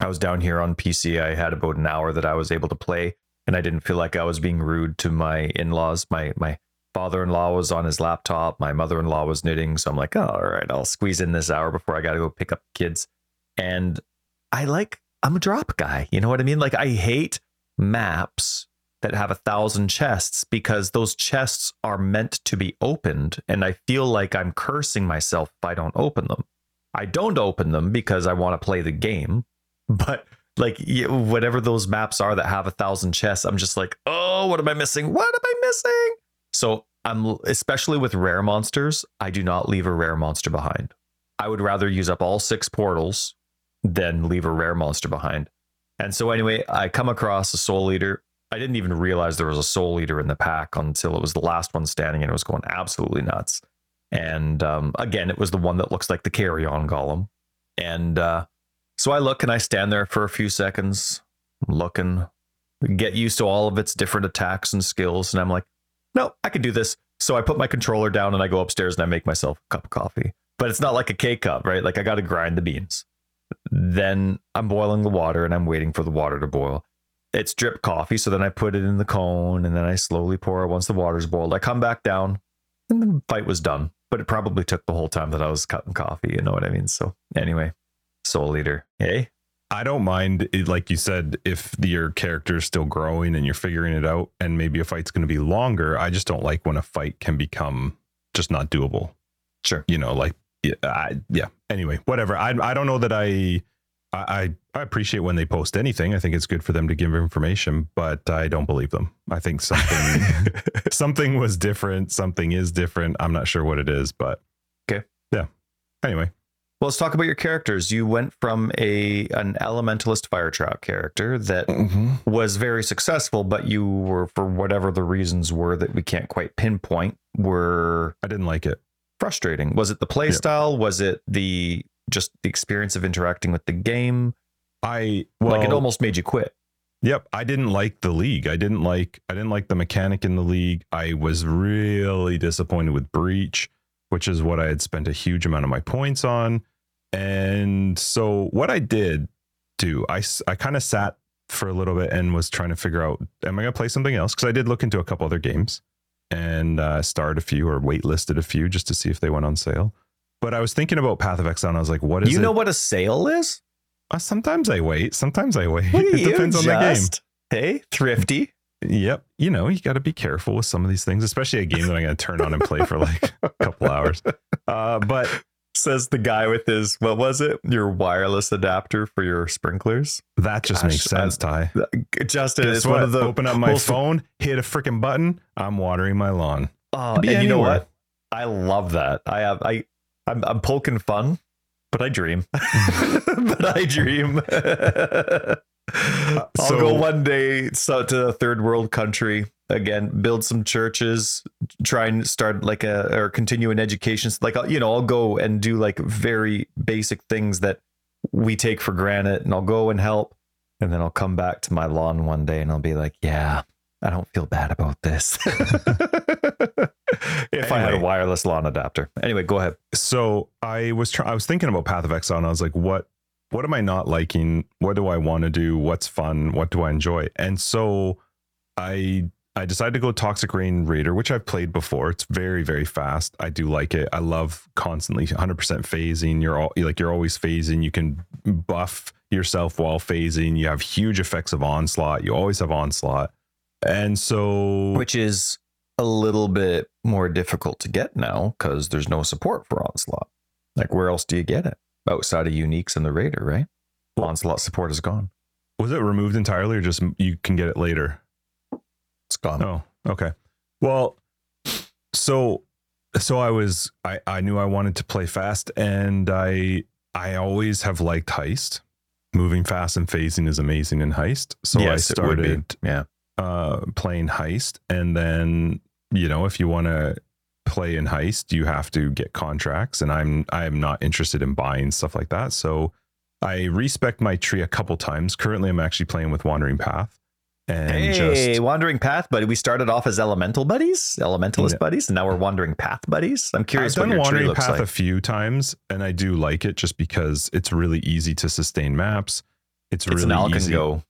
I was down here on PC. I had about an hour that I was able to play, and I didn't feel like I was being rude to my in laws. My, my, father-in-law was on his laptop my mother-in-law was knitting so i'm like oh, all right i'll squeeze in this hour before i gotta go pick up kids and i like i'm a drop guy you know what i mean like i hate maps that have a thousand chests because those chests are meant to be opened. And I feel like I'm cursing myself if I don't open them. I don't open them because I want to play the game. But like whatever those maps are that have a thousand chests, I'm just like, oh, what am I missing? What am I missing? So I'm especially with rare monsters, I do not leave a rare monster behind. I would rather use up all six portals than leave a rare monster behind. And so anyway, I come across a soul eater I didn't even realize there was a soul eater in the pack until it was the last one standing and it was going absolutely nuts. And um, again, it was the one that looks like the carrion golem. And uh, so I look and I stand there for a few seconds, looking, get used to all of its different attacks and skills. And I'm like, no, I can do this. So I put my controller down and I go upstairs and I make myself a cup of coffee. But it's not like a K cup, right? Like I got to grind the beans. Then I'm boiling the water and I'm waiting for the water to boil it's drip coffee. So then I put it in the cone and then I slowly pour it once the water's boiled. I come back down and the fight was done. But it probably took the whole time that I was cutting coffee. You know what I mean? So anyway, Soul Eater. Hey. I don't mind, like you said, if your character is still growing and you're figuring it out, and maybe a fight's going to be longer. I just don't like when a fight can become just not doable. Sure. You know, like yeah, I, yeah. Anyway, whatever. I I don't know that I, I I appreciate when they post anything. I think it's good for them to give information, but I don't believe them. I think something something was different. Something is different. I'm not sure what it is, but okay. Yeah. Anyway, well, let's talk about your characters. You went from a an elementalist fire trap character that mm-hmm. was very successful, but you were for whatever the reasons were that we can't quite pinpoint. Were I didn't like it frustrating. Was it the play style? Was it the just the experience of interacting with the game? I well, like it almost made you quit. Yep, I didn't like the league. I didn't like I didn't like the mechanic in the league. I was really disappointed with Breach, which is what I had spent a huge amount of my points on. And so what I did do, I I kind of sat for a little bit and was trying to figure out am I going to play something else because I did look into a couple other games and uh, started a few or waitlisted a few just to see if they went on sale. But I was thinking about Path of Exile and I was like, what is you it? know what a sale is? Uh, sometimes I wait. Sometimes I wait. it you, depends on the game. Hey, thrifty. Yep. You know, you got to be careful with some of these things, especially a game that I'm going to turn on and play for like a couple hours. Uh, but says the guy with his what was it? Your wireless adapter for your sprinklers? That just Gosh, makes sense ty. Uh, justin Guess it's what? one of the open up my phone hit a freaking button i'm watering my lawn. Oh and anywhere. you know what? I love that. I have i i'm, I'm poking fun but i dream. But i dream. I'll so, go one day so, to a third world country again build some churches try and start like a or continue an education. Like you know i'll go and do like very basic things that we take for granted and i'll go and help and then i'll come back to my lawn one day and i'll be like yeah i don't feel bad about this. If anyway, i had a wireless lawn adapter. Anyway go ahead. So i was trying i was thinking about path of exile and i was like what what am i not liking? What do i want to do? What's fun? What do i enjoy? And so i I decided to go Toxic Rain Raider, which I've played before. It's very, very fast. I do like it. I love constantly 100% phasing. You're all like you're always phasing. You can buff yourself while phasing. You have huge effects of onslaught. You always have onslaught, and so which is a little bit more difficult to get now because there's no support for onslaught. Like where else do you get it outside of uniques and the Raider? Right? Onslaught support is gone. Was it removed entirely, or just you can get it later? It's gone. Oh, okay. Well, so so I was I I knew I wanted to play fast and I I always have liked heist. Moving fast and phasing is amazing in heist. So yes, I started yeah uh playing heist and then you know if you want to play in heist you have to get contracts and I'm I'm not interested in buying stuff like that. So I respec my tree a couple times. Currently I'm actually playing with Wandering Path and hey, just wandering path buddy. We started off as elemental buddies, elementalist yeah. buddies, and now we're wandering path buddies. I'm curious. I've done wandering path like. a few times, and I do like it just because it's really easy to sustain maps. It's, it's really an easy. Go.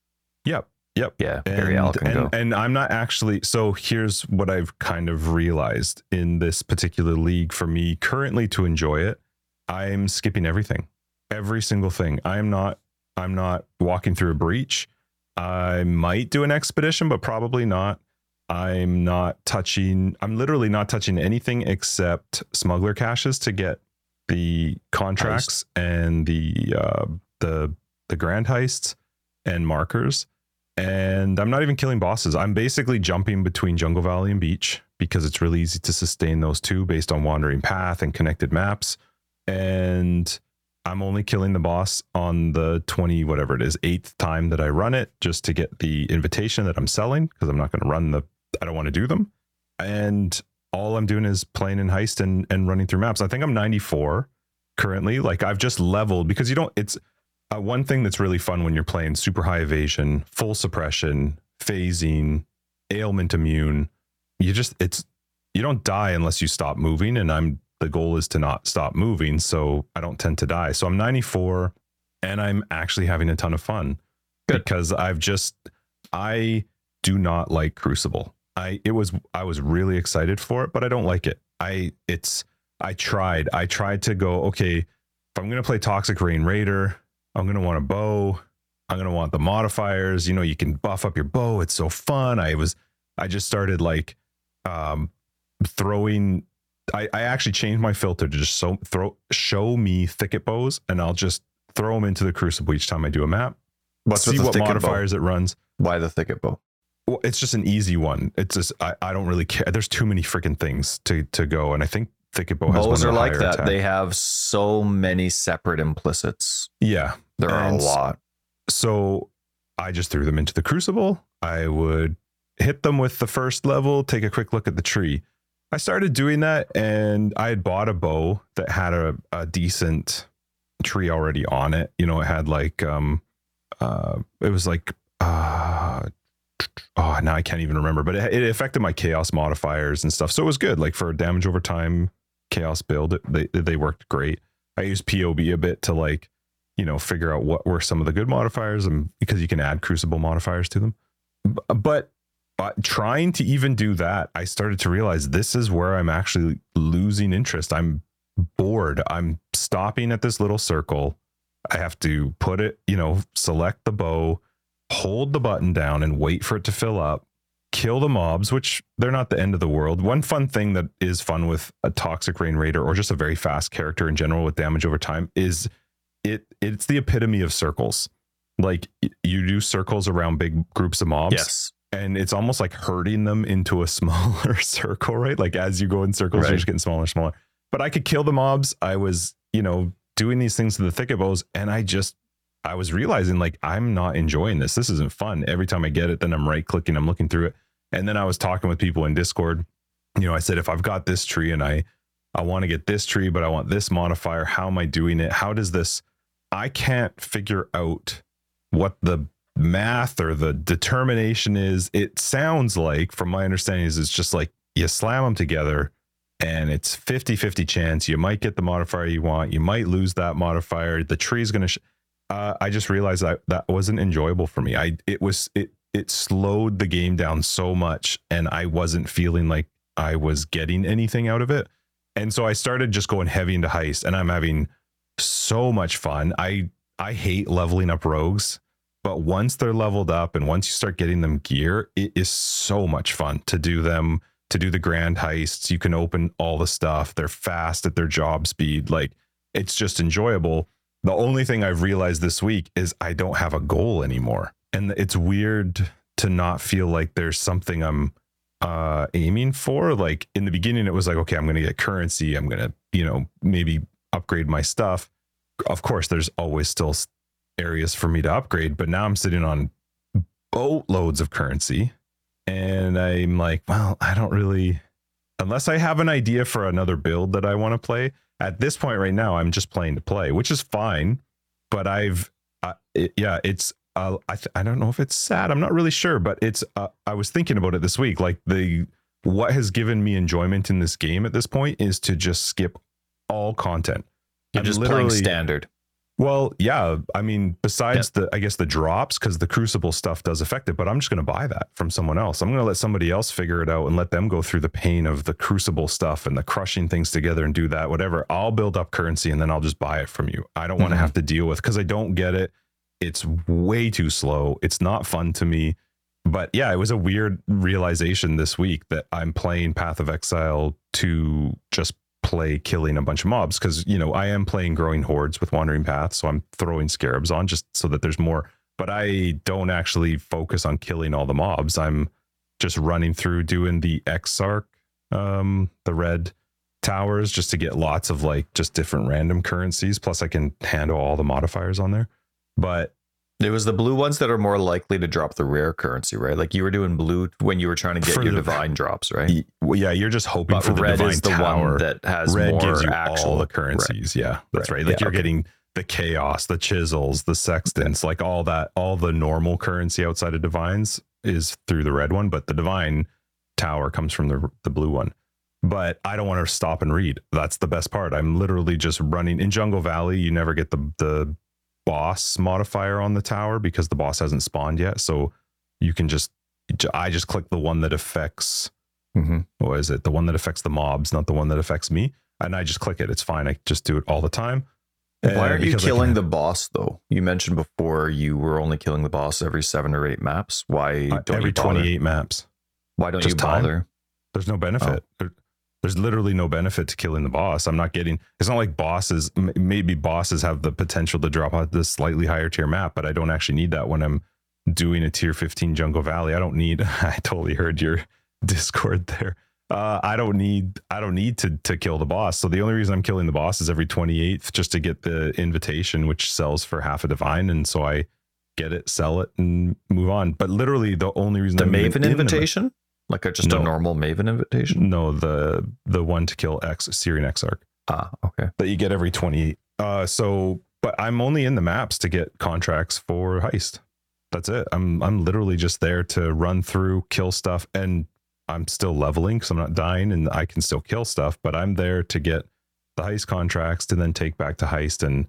Yep. Yep. Yeah. Very and, and, go. and I'm not actually. So here's what I've kind of realized in this particular league for me currently to enjoy it. I'm skipping everything, every single thing. I'm not. I'm not walking through a breach. I might do an expedition, but probably not. I'm not touching, I'm literally not touching anything except smuggler caches to get the contracts Heist. and the uh, the the grand heists and markers. And I'm not even killing bosses. I'm basically jumping between Jungle Valley and Beach because it's really easy to sustain those two based on wandering path and connected maps. And I'm only killing the boss on the 20, whatever it is, eighth time that I run it just to get the invitation that I'm selling because I'm not going to run the, I don't want to do them. And all I'm doing is playing in heist and, and running through maps. I think I'm 94 currently. Like I've just leveled because you don't, it's uh, one thing that's really fun when you're playing super high evasion, full suppression, phasing, ailment immune. You just, it's, you don't die unless you stop moving. And I'm the goal is to not stop moving. So I don't tend to die. So I'm 94 and I'm actually having a ton of fun Good. because I've just, I do not like Crucible. I, it was, I was really excited for it, but I don't like it. I, it's, I tried, I tried to go, okay, if I'm going to play Toxic Rain Raider, I'm going to want a bow. I'm going to want the modifiers. You know, you can buff up your bow. It's so fun. I was, I just started like, um, throwing I, I actually changed my filter to just so throw show me thicket bows, and I'll just throw them into the crucible each time I do a map. What's see what thicket bow? modifiers it runs. Why the thicket bow? Well, it's just an easy one. It's just I, I don't really care. There's too many freaking things to to go, and I think thicket bow has Bows are like that. attack. They have so many separate implicits. yeah. There are a lot. So I just threw them into the crucible. I would hit them with the first level, take a quick look at the tree. I started doing that, and I had bought a bow that had a, a decent tree already on it. You know, it had like um uh it was like uh oh now I can't even remember, but it, it affected my chaos modifiers and stuff. So it was good. Like for damage over time chaos build, they they worked great. I used POB a bit to like you know figure out what were some of the good modifiers and because you can add crucible modifiers to them B- but trying to even do that i started to realize this is where i'm actually losing interest. I'm bored. I'm stopping at this little circle. I have to put it you know select the bow hold the button down and wait for it to fill up kill the mobs which they're not the end of the world. One fun thing that is fun with a toxic rain raider or just a very fast character in general with damage over time is it it's the epitome of circles. Like you do circles around big groups of mobs, Yes. And it's almost like herding them into a smaller circle, right? Like as you go in circles, Right. you're just getting smaller, and smaller. But I could kill the mobs. I was, you know, doing these things to the thicket bows, and I just I was realizing like I'm not enjoying this. This isn't fun. Every time I get it, then I'm right clicking, I'm looking through it. And then I was talking with people in Discord. You know, I said if I've got this tree and I I want to get this tree, but I want this modifier, how am I doing it? How does this I can't figure out what the math or the determination is. It sounds like, from my understanding, is it's just like you slam them together and it's 50 50 chance you might get the modifier you want. You might lose that modifier. The tree's going to. Sh- uh, I just realized that that wasn't enjoyable for me. I it was it it slowed the game down so much, and I wasn't feeling like I was getting anything out of it. And so I started just going heavy into heist, and I'm having so much fun. I I hate leveling up rogues, but once they're leveled up and once you start getting them gear, it is so much fun to do them, to do the grand heists. You can open all the stuff. They're fast at their job speed. Like it's just enjoyable. The only thing I've realized this week is I don't have a goal anymore. And it's weird to not feel like there's something I'm uh aiming for. Like in the beginning it was like, okay, I'm gonna get currency, I'm gonna, you know, maybe upgrade my stuff. Of course, there's always still areas for me to upgrade, but now I'm sitting on boatloads of currency. And I'm like, well, I don't really, unless I have an idea for another build that I want to play. At this point right now, I'm just playing to play, which is fine. But I've, uh, it, yeah, it's, uh, I, th- I don't know if it's sad. I'm not really sure, but it's, uh, I was thinking about it this week. Like the, what has given me enjoyment in this game at this point is to just skip all content. You're I'm just playing standard. Well, yeah. I mean, besides the, I guess the drops, because the Crucible stuff does affect it, but I'm just going to buy that from someone else. I'm going to let somebody else figure it out and let them go through the pain of the Crucible stuff and the crushing things together and do that, whatever. I'll build up currency and then I'll just buy it from you. I don't want to Mhm. have to deal with because I don't get it. It's way too slow. It's not fun to me. But yeah, it was a weird realization this week that I'm playing Path of Exile to just play killing a bunch of mobs because you know I am playing growing hordes with wandering paths, so I'm throwing scarabs on just so that there's more. But I don't actually focus on killing all the mobs. I'm just running through doing the Exarch, um, the red towers, just to get lots of like just different random currencies. Plus, I can handle all the modifiers on there. But It was the blue ones that are more likely to drop the rare currency, right? Like you were doing blue when you were trying to get For your the- divine drops, right? well, yeah, you're just hoping But for the red divine is the tower. one that has red more gives you actual all the currencies. Yeah, that's Right. right. Like Yeah, you're okay. getting the chaos, the chisels, the sextants, like all that, all the normal currency outside of divines is through the red one, but the divine tower comes from the the blue one. But I don't want to stop and read. That's the best part. I'm literally just running in Jungle Valley. You never get the the boss modifier on the tower because the boss hasn't spawned yet. So you can just I just click the one that affects Mm-hmm. what is it? The one that affects the mobs, not the one that affects me. And I just click it. It's fine. I just do it all the time. Why aren't you killing the boss though? You mentioned before you were only killing the boss every seven or eight maps. Why uh, don't every you bother? 28 maps? Why don't Just you time? bother? There's no benefit. There- there's literally no benefit to killing the boss. I'm not getting. It's not like bosses. Maybe bosses have the potential to drop out this slightly higher tier map, but I don't actually need that when I'm doing a tier 15 Jungle Valley. I don't need. I totally heard your Discord there. Uh, I don't need. I don't need to to kill the boss. So the only reason I'm killing the boss is every 28th, just to get the invitation, which sells for half a divine, and so I get it, sell it, and move on. But literally, the only reason the Maven invitation. Like a, just no. a normal Maven invitation? No, the the one to kill X Searing Exarch. Ah, okay. That you get every 20. Uh so but I'm only in the maps to get contracts for heist. That's it. I'm I'm literally just there to run through, kill stuff, and I'm still leveling because I'm not dying and I can still kill stuff, but I'm there to get the heist contracts to then take back to heist and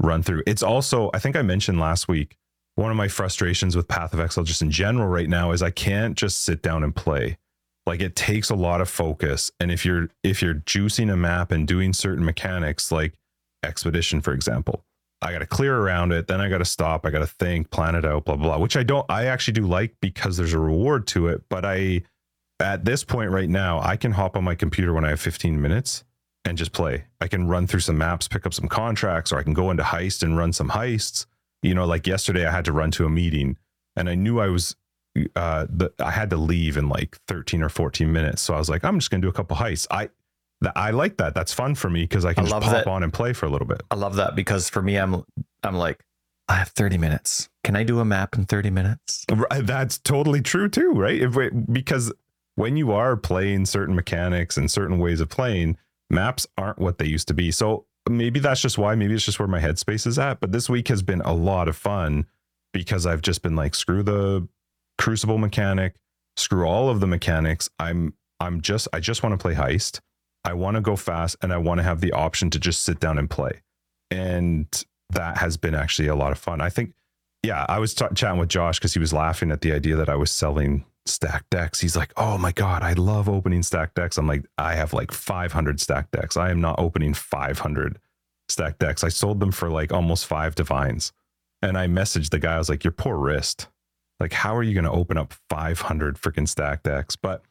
run through. It's also, I think I mentioned last week, one of my frustrations with Path of Exile just in general right now is I can't just sit down and play. Like it takes a lot of focus. And if you're if you're juicing a map and doing certain mechanics like expedition, for example, I got to clear around it. Then I got to stop. I got to think, plan it out, blah, blah, blah, which I don't, I actually do like because there's a reward to it. But I, at this point right now, I can hop on my computer when I have 15 minutes and just play. I can run through some maps, pick up some contracts, or I can go into heist and run some heists you know, like yesterday I had to run to a meeting and I knew I was uh the, I had to leave in like 13 or 14 minutes. So I was like, I'm just gonna do a couple heists. I I like that. That's fun for me because I can I just pop that. on and play for a little bit. I love that because for me, I'm I'm like, I have 30 minutes. Can I do a map in 30 minutes? That's totally true too, right? If it, because when you are playing certain mechanics and certain ways of playing, maps aren't what they used to be. So maybe that's just why. Maybe it's just where my headspace is at. But this week has been a lot of fun because I've just been like, screw the crucible mechanic, screw all of the mechanics. I'm I'm just I just want to play heist. I want to go fast and I want to have the option to just sit down and play. And that has been actually a lot of fun. I think, yeah, I was t- chatting with Josh because he was laughing at the idea that I was selling stack decks. He's like, "Oh my god, I love opening stack decks." I'm like, "I have like 500 stack decks. I am not opening 500 stack decks. I sold them for like almost 5 divines." And I messaged the guy. I was like, "Your poor wrist. Like how are you going to open up 500 freaking stack decks?" But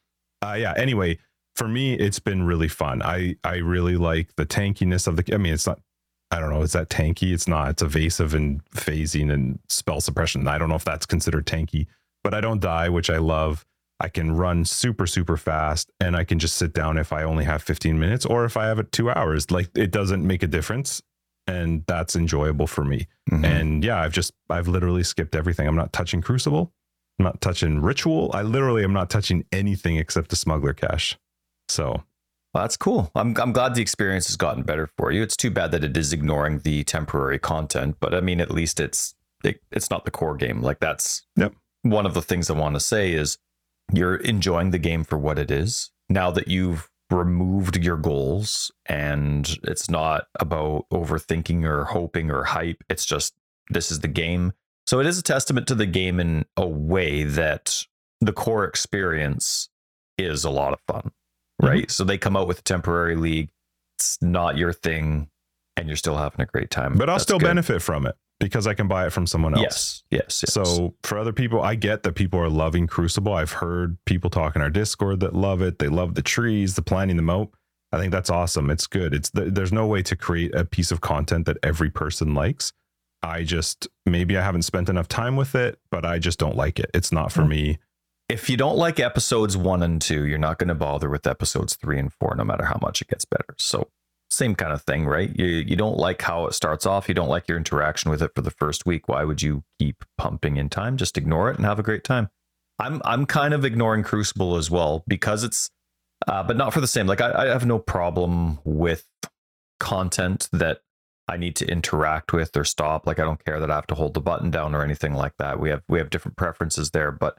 uh, yeah, anyway, for me it's been really fun. I I really like the tankiness of the I mean, it's not I don't know, is that tanky? It's not. It's evasive and phasing and spell suppression. I don't know if that's considered tanky but I don't die, which I love. I can run super, super fast and I can just sit down if I only have 15 minutes or if I have it two hours. Like it doesn't make a difference. And that's enjoyable for me. Mm-hmm. And yeah, I've just, I've literally skipped everything. I'm not touching Crucible. I'm not touching Ritual. I literally am not touching anything except the Smuggler Cache. So well, that's cool. I'm I'm glad the experience has gotten better for you. It's too bad that it is ignoring the temporary content, but I mean, at least it's it, it's not the core game. Like that's yep one of the things I want to say is you're enjoying the game for what it is. Now that you've removed your goals and it's not about overthinking or hoping or hype, it's just this is the game. So it is a testament to the game in a way that the core experience is a lot of fun, mm-hmm. right? Mm-hmm. So they come out with a temporary league. It's not your thing and you're still having a great time. But I'll That's still good. benefit from it because I can buy it from someone else. Yes, yes, yes. So for other people, I get that people are loving Crucible. I've heard people talk in our Discord that love it. They love the trees, the planting, the moat. I think that's awesome. It's good. It's there's no way to create a piece of content that every person likes. I just maybe I haven't spent enough time with it, but I just don't like it. It's not for mm. me. If you don't like episodes one and two, you're not going to bother with episodes three and four, no matter how much it gets better. So same kind of thing, right? You you don't like how it starts off, you don't like your interaction with it for the first week. Why would you keep pumping in time? Just ignore it and have a great time. I'm I'm kind of ignoring Crucible as well because it's uh, but not for the same. Like I, I have no problem with content that I need to interact with or stop. Like I don't care that I have to hold the button down or anything like that. We have we have different preferences there, but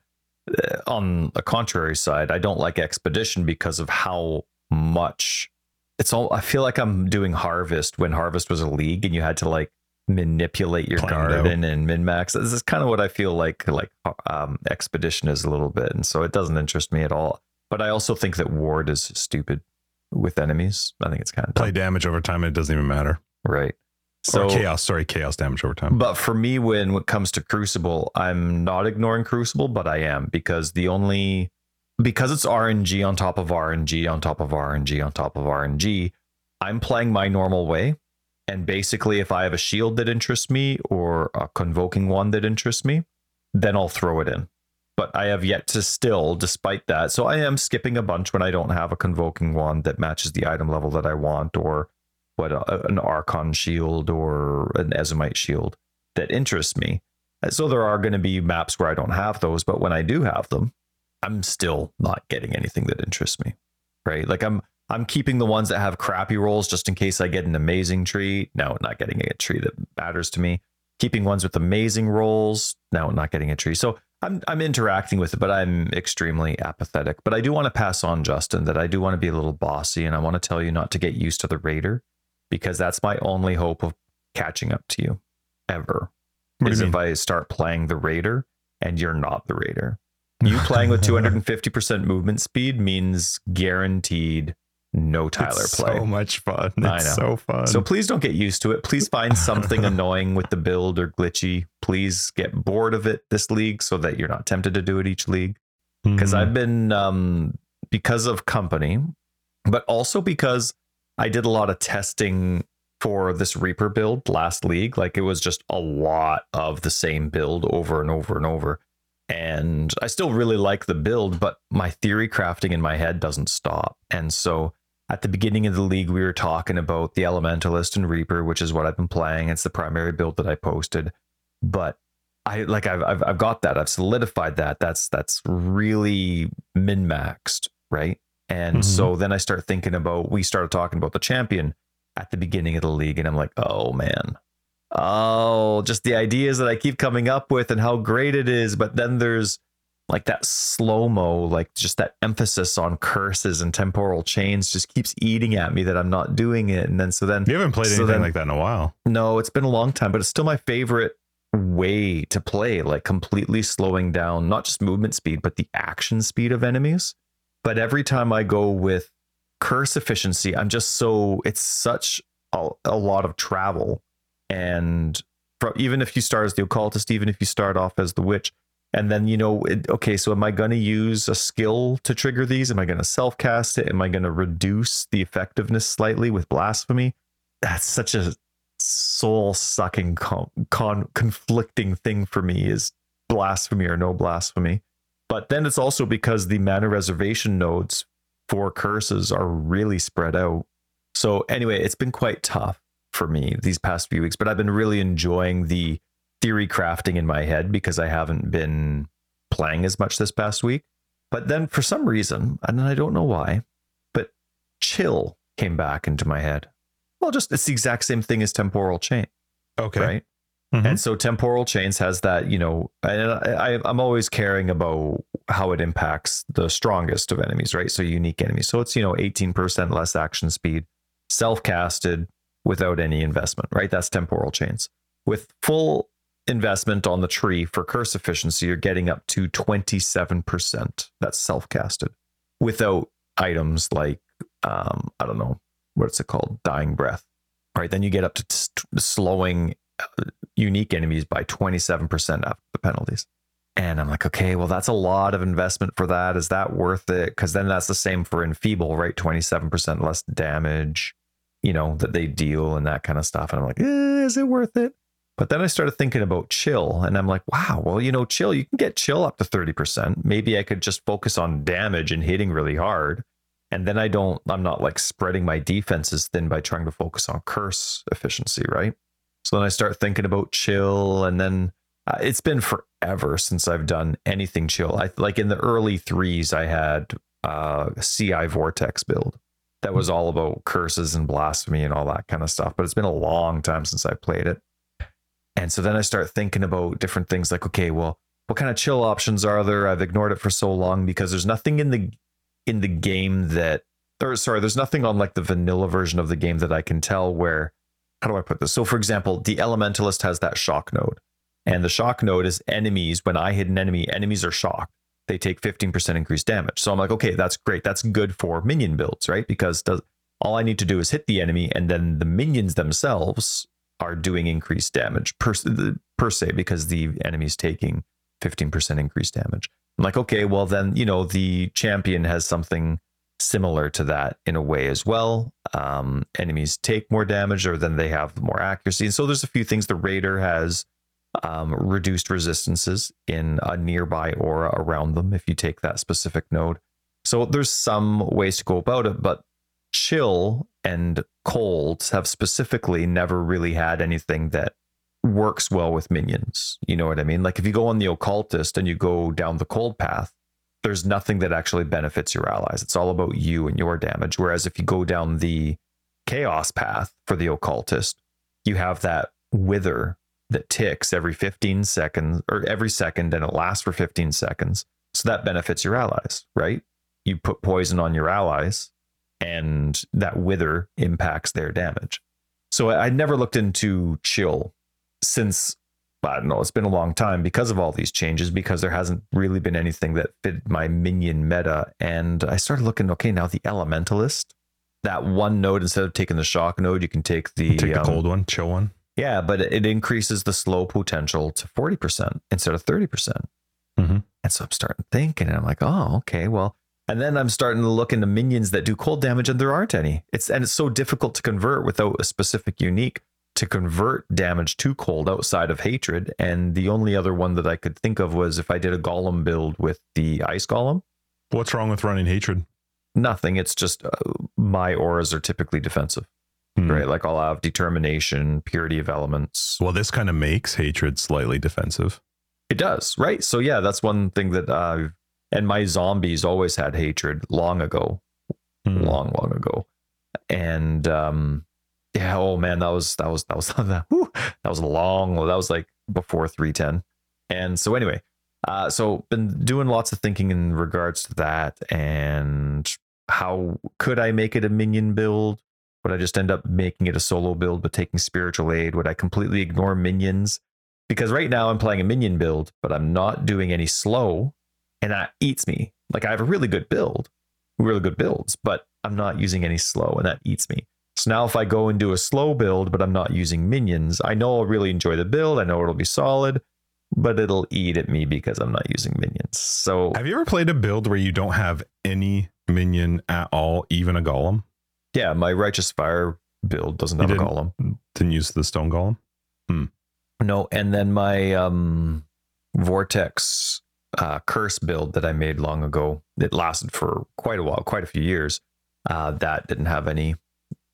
uh, on the contrary side, I don't like Expedition because of how much it's all I feel like I'm doing Harvest when Harvest was a league and you had to like manipulate your garden and min max. This is kind of what I feel like like um, Expedition is a little bit, and so it doesn't interest me at all. But I also think that Ward is stupid with enemies. I think it's kind of play damage over time. And it doesn't even matter, right? So or chaos, sorry, chaos damage over time. But for me, when it comes to Crucible, I'm not ignoring Crucible, but I am because the only because it's RNG on top of RNG on top of RNG on top of RNG, I'm playing my normal way. And basically, if I have a shield that interests me or a convoking one that interests me, then I'll throw it in. But I have yet to still, despite that. So I am skipping a bunch when I don't have a convoking one that matches the item level that I want, or what a, an Archon shield or an Ezomyte shield that interests me. So there are going to be maps where I don't have those, but when I do have them, I'm still not getting anything that interests me. Right? Like I'm I'm keeping the ones that have crappy rolls just in case I get an amazing tree. No, not getting a tree that matters to me. Keeping ones with amazing rolls. No, not getting a tree. So I'm I'm interacting with it, but I'm extremely apathetic. But I do want to pass on, Justin, that I do want to be a little bossy and I want to tell you not to get used to the Raider because that's my only hope of catching up to you ever. What is if I start playing the Raider and you're not the Raider. You playing with 250% movement speed means guaranteed no Tyler it's play. So much fun. It's so fun. So please don't get used to it. Please find something annoying with the build or glitchy. Please get bored of it this league so that you're not tempted to do it each league. Because mm-hmm. I've been um because of company, but also because I did a lot of testing for this Reaper build last league. Like it was just a lot of the same build over and over and over. And I still really like the build, but my theory crafting in my head doesn't stop. And so at the beginning of the league, we were talking about the Elementalist and Reaper, which is what I've been playing. It's the primary build that I posted. But I like I've I've, I've got that. I've solidified that. That's that's really min maxed, right? And mm-hmm. so then I start thinking about we started talking about the champion at the beginning of the league, and I'm like, oh man, oh, just the ideas that I keep coming up with and how great it is. But then there's like that slow mo, like just that emphasis on curses and temporal chains just keeps eating at me that I'm not doing it. And then so then you haven't played so anything then, like that in a while. No, it's been a long time, but it's still my favorite way to play, like completely slowing down not just movement speed, but the action speed of enemies. But every time I go with curse efficiency, I'm just so it's such a, a lot of travel. And for, even if you start as the occultist, even if you start off as the witch, and then, you know, it, okay, so am I going to use a skill to trigger these? Am I going to self cast it? Am I going to reduce the effectiveness slightly with blasphemy? That's such a soul sucking, con-, con- conflicting thing for me is blasphemy or no blasphemy. But then it's also because the mana reservation nodes for curses are really spread out. So, anyway, it's been quite tough for me these past few weeks, but I've been really enjoying the theory crafting in my head because I haven't been playing as much this past week. But then for some reason, and I don't know why, but chill came back into my head. Well, just it's the exact same thing as temporal chain. Okay. Right. Mm-hmm. And so temporal chains has that, you know, and I, I'm always caring about how it impacts the strongest of enemies, right? So unique enemies. So it's, you know, 18% less action speed, self casted without any investment, right? That's temporal chains. With full investment on the tree for curse efficiency, you're getting up to 27%. That's self casted without items like, um, I don't know, what's it called? Dying breath. Right. Then you get up to t- slowing uh, unique enemies by 27% after the penalties. And I'm like, okay, well, that's a lot of investment for that. Is that worth it? Because then that's the same for Enfeeble, right? 27% less damage, you know, that they deal and that kind of stuff. And I'm like, eh, is it worth it? But then I started thinking about chill and I'm like, wow, well, you know, chill, you can get chill up to 30%. Maybe I could just focus on damage and hitting really hard. And then I don't, I'm not like spreading my defenses thin by trying to focus on curse efficiency, right? So then I start thinking about chill and then uh, it's been forever since I've done anything chill. I like in the early threes, I had uh, CI Vortex build that was all about curses and blasphemy and all that kind of stuff. But it's been a long time since I played it. And so then I start thinking about different things like, okay, well, what kind of chill options are there? I've ignored it for so long because there's nothing in the in the game that or sorry, there's nothing on like the vanilla version of the game that I can tell where how do I put this? So for example, the elementalist has that shock node. And the shock node is enemies. When I hit an enemy, enemies are shocked. They take 15% increased damage. So I'm like, okay, that's great. That's good for minion builds, right? Because does, all I need to do is hit the enemy, and then the minions themselves are doing increased damage per, per se because the enemy's taking 15% increased damage. I'm like, okay, well, then, you know, the champion has something similar to that in a way as well. Um, enemies take more damage or then they have more accuracy. And so there's a few things. The Raider has um, reduced resistances in a nearby aura around them if you take that specific node. So there's some ways to go about it, but chill and colds have specifically never really had anything that works well with minions. You know what I mean? Like if you go on the occultist and you go down the cold path, there's nothing that actually benefits your allies. It's all about you and your damage. Whereas if you go down the chaos path for the occultist, you have that wither that ticks every 15 seconds or every second and it lasts for 15 seconds. So that benefits your allies, right? You put poison on your allies and that wither impacts their damage. So I never looked into chill since I don't know, it's been a long time because of all these changes, because there hasn't really been anything that fit my minion meta. And I started looking, okay, now the elementalist, that one node, instead of taking the shock node, you can take the, take the um, cold one, chill one. Yeah, but it increases the slow potential to 40% instead of 30%. percent mm hmm And so I'm starting thinking, and I'm like, oh, okay, well, and then I'm starting to look into minions that do cold damage, and there aren't any. It's and it's so difficult to convert without a specific unique to convert damage to cold outside of hatred. And the only other one that I could think of was if I did a golem build with the ice golem. What's wrong with running hatred? Nothing. It's just uh, my auras are typically defensive. Hmm. Right, like I'll have determination, purity of elements. Well, this kind of makes hatred slightly defensive. It does, right? So yeah, that's one thing that uh, and my zombies always had hatred long ago, hmm. long, long ago, and um, yeah, oh man, that was that was that was that, whew, that was long. That was like before 310. And so anyway, uh, so been doing lots of thinking in regards to that and how could I make it a minion build? Would I just end up making it a solo build but taking spiritual aid? Would I completely ignore minions? Because right now I'm playing a minion build, but I'm not doing any slow, and that eats me. Like I have a really good build, really good builds, but I'm not using any slow, and that eats me. So now if I go and do a slow build, but I'm not using minions, I know I'll really enjoy the build. I know it'll be solid, but it'll eat at me because I'm not using minions. So have you ever played a build where you don't have any minion at all, even a golem? Yeah, my righteous fire build doesn't have a golem. Didn't use the stone golem. Hmm. No, and then my um vortex uh, curse build that I made long ago. It lasted for quite a while, quite a few years. Uh, that didn't have any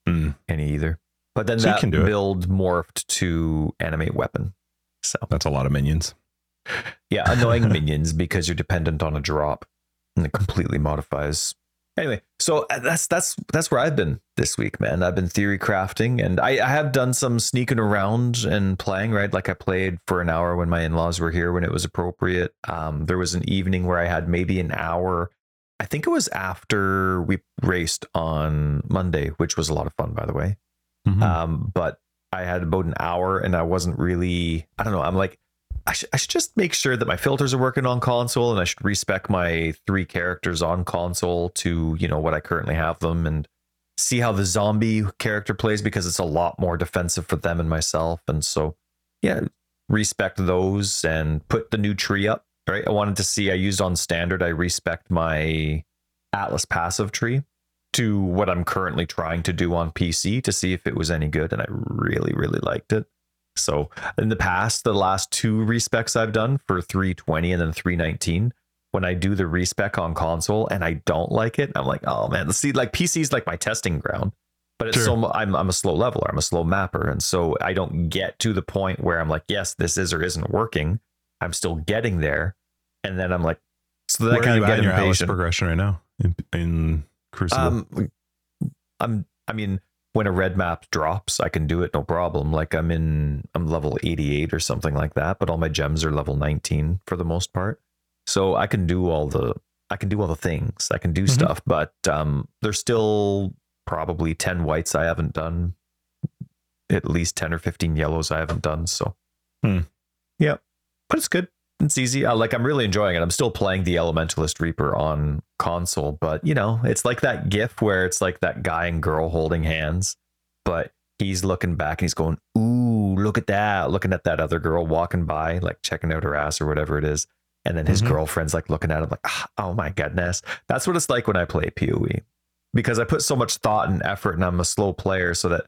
mm. any either. But then so that build it. morphed to animate weapon. So that's a lot of minions. Yeah, annoying minions because you're dependent on a drop and it completely modifies. Anyway, so uh, that's that's that's where I've been this week, man. I've been theory crafting and I, I have done some sneaking around and playing, right? Like I played for an hour when my in-laws were here when it was appropriate. Um, there was an evening where I had maybe an hour I think it was after we raced on Monday, which was a lot of fun, by the way. Mm-hmm. Um, but I had about an hour and I wasn't really, I don't know, I'm like, I, sh- I should just make sure that my filters are working on console and I should respec my three characters on console to, you know, what I currently have them and see how the zombie character plays because it's a lot more defensive for them and myself. And so, yeah, respect those and put the new tree up right? I wanted to see, I used on standard, I respect my Atlas passive tree to what I'm currently trying to do on PC to see if it was any good. And I really, really liked it. So in the past, the last two respecs I've done for 320 and then 319, when I do the respec on console and I don't like it, I'm like, oh man, see, like PC is like my testing ground. But it's sure. so I'm I'm a slow leveler, I'm a slow mapper, and so I don't get to the point where I'm like, yes, this is or isn't working. I'm still getting there, and then I'm like, so that kind of get your progression right now in, in Crucible. Um, I'm. I mean, when a red map drops, I can do it no problem. Like I'm in, I'm level 88 or something like that, but all my gems are level 19 for the most part. So I can do all the, I can do all the things. I can do mm-hmm. stuff, but um, there's still probably 10 whites I haven't done, at least 10 or 15 yellows I haven't done. So, hmm. yeah, but it's good it's easy. Uh, like I'm really enjoying it. I'm still playing the Elementalist Reaper on console, but you know, it's like that GIF where it's like that guy and girl holding hands, but he's looking back and he's going, "Ooh, look at that!" Looking at that other girl walking by, like checking out her ass or whatever it is. And then his mm-hmm. girlfriend's like looking at him like, ah, oh my goodness. That's what it's like when I play PoE because I put so much thought and effort and I'm a slow player so that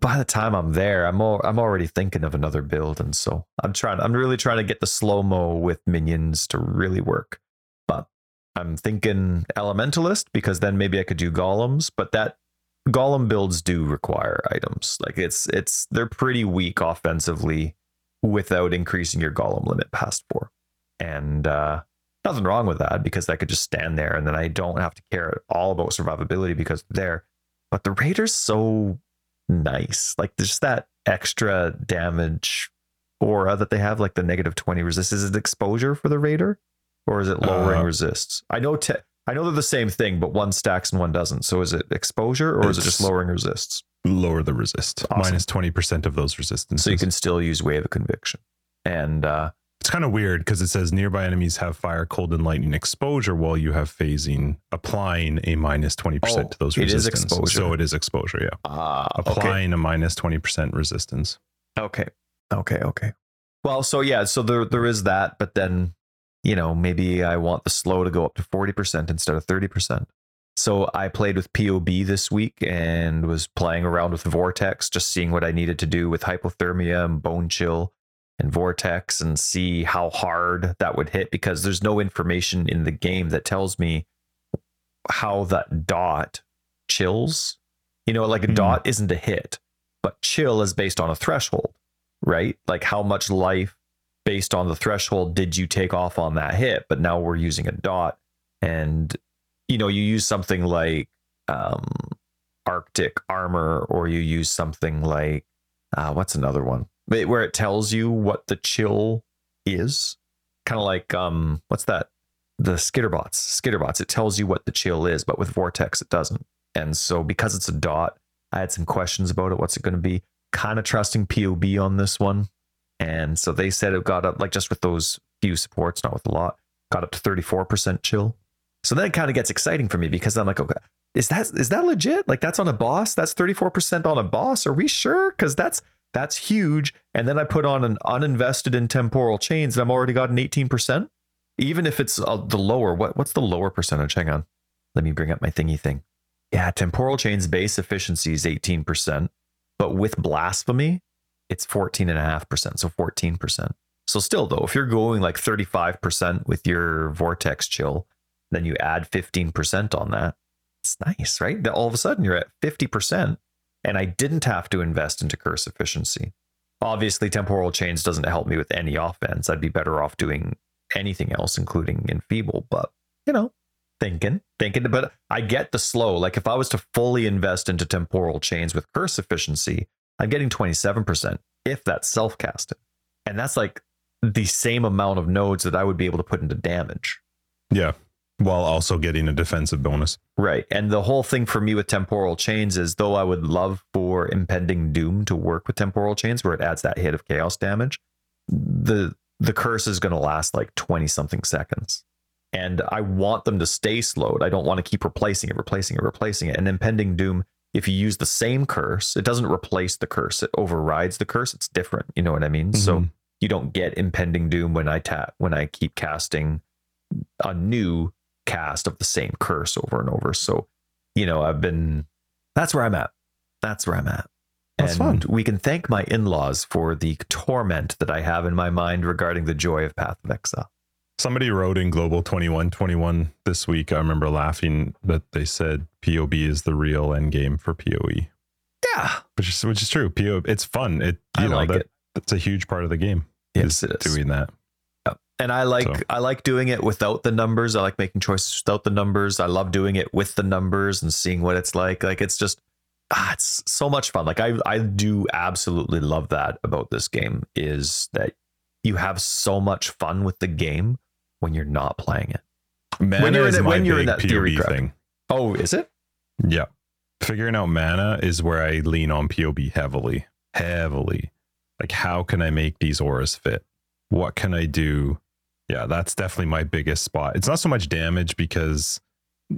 by the time I'm there, I'm all, I'm already thinking of another build. And so I'm trying, I'm really trying to get the slow mo with minions to really work. But I'm thinking elementalist because then maybe I could do golems, but that golem builds do require items. Like it's, it's, they're pretty weak offensively without increasing your golem limit past four. And, uh, nothing wrong with that because I could just stand there and then I don't have to care at all about survivability because there. But the Raider's so nice. Like just that extra damage aura that they have, like the negative 20 resist. Is it exposure for the Raider? Or is it lowering uh, resists? I know te- I know they're the same thing, but one stacks and one doesn't. So is it exposure or is it just lowering resists? Lower the resist. Awesome. Minus 20% of those resistances. So you can still use Wave of Conviction. And uh, it's kind of weird because it says nearby enemies have fire, cold, and lightning exposure while you have phasing, applying a minus 20% oh, to those resistance. It is exposure. So it is exposure, yeah. Uh, applying okay. a minus 20% resistance. Okay. Okay. Okay. Well, so yeah, so there there is that, but then, you know, maybe I want the slow to go up to 40% instead of 30%. So I played with POB this week and was playing around with Vortex, just seeing what I needed to do with hypothermia and bone chill and vortex and see how hard that would hit because there's no information in the game that tells me how that dot chills. You know, like a mm. dot isn't a hit, but chill is based on a threshold, right? Like how much life based on the threshold did you take off on that hit? But now we're using a dot and you know, you use something like um Arctic armor or you use something like uh, what's another one? Where it tells you what the chill is. Kind of like um, what's that? The skitterbots. Skitterbots. It tells you what the chill is, but with Vortex it doesn't. And so because it's a dot, I had some questions about it. What's it going to be? Kind of trusting POB on this one. And so they said it got up like just with those few supports, not with a lot, got up to 34% chill. So then it kind of gets exciting for me because I'm like, okay, is that is that legit? Like that's on a boss? That's 34% on a boss? Are we sure? Because that's that's huge. And then I put on an uninvested in temporal chains and I'm already got an 18%. Even if it's uh, the lower, what, what's the lower percentage? Hang on. Let me bring up my thingy thing. Yeah, temporal chains base efficiency is 18%, but with blasphemy, it's 14.5%. So 14%. So still though, if you're going like 35% with your vortex chill, then you add 15% on that. It's nice, right? All of a sudden you're at 50% and I didn't have to invest into curse efficiency. Obviously, temporal chains doesn't help me with any offense. I'd be better off doing anything else, including enfeeble. But you know, thinking, thinking. But I get the slow. Like if I was to fully invest into temporal chains with curse efficiency, I'm getting 27% if that's self casted, and that's like the same amount of nodes that I would be able to put into damage. Yeah while also getting a defensive bonus. Right. And the whole thing for me with temporal chains is though I would love for impending doom to work with temporal chains where it adds that hit of chaos damage, the the curse is going to last like 20 something seconds. And I want them to stay slowed. I don't want to keep replacing it, replacing it, replacing it. And impending doom if you use the same curse, it doesn't replace the curse. It overrides the curse. It's different. You know what I mean? Mm-hmm. So you don't get impending doom when I tap when I keep casting a new cast of the same curse over and over. So, you know, I've been that's where I'm at. That's where I'm at. That's and fun. we can thank my in-laws for the torment that I have in my mind regarding the joy of Path of Exile. Somebody wrote in Global 2121 this week. I remember laughing that they said POB is the real end game for PoE. Yeah. Which is which is true. PO it's fun. It you I know like that, it. that's a huge part of the game. Yes, it is. Doing that. And I like so. I like doing it without the numbers. I like making choices without the numbers. I love doing it with the numbers and seeing what it's like. Like it's just ah, it's so much fun. Like I I do absolutely love that about this game is that you have so much fun with the game when you're not playing it. Mana when you're in, when you're in that theory thing. Oh, is it? Yeah. Figuring out mana is where I lean on POB heavily. Heavily. Like how can I make these auras fit? What can I do yeah, that's definitely my biggest spot. It's not so much damage because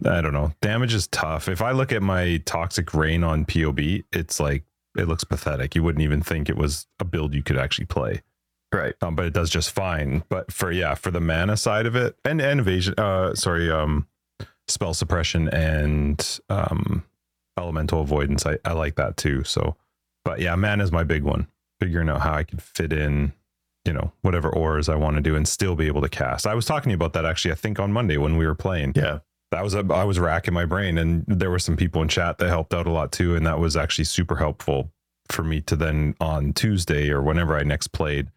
I don't know. Damage is tough. If I look at my toxic rain on POB, it's like it looks pathetic. You wouldn't even think it was a build you could actually play. Right. Um, but it does just fine. But for yeah, for the mana side of it, and, and evasion, uh, sorry, um, spell suppression and um, elemental avoidance, I, I like that too. So, but yeah, mana is my big one. Figuring out how I could fit in, you know, whatever ores I want to do and still be able to cast. I was talking to you about that actually. I think on Monday when we were playing. Yeah. That was a, I was racking my brain, and there were some people in chat that helped out a lot too, and that was actually super helpful for me to then on Tuesday or whenever I next played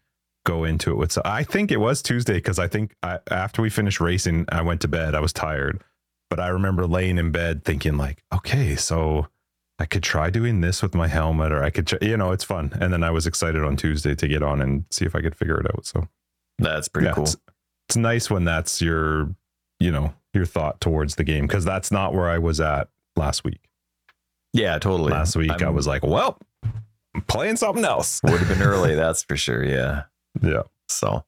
go into it with. So I think it was Tuesday because I think I, after we finished racing, I went to bed. I was tired, but I remember laying in bed thinking like, okay, so I could try doing this with my helmet, or I could, try, you know, it's fun. And then I was excited on Tuesday to get on and see if I could figure it out. So that's pretty yeah, cool. It's, it's nice when that's your, you know, your thought towards the game because that's not where I was at last week. Yeah, totally. Last week I'm, i was like, well, I'm playing something else. Would have been early, that's for sure. Yeah. Yeah. So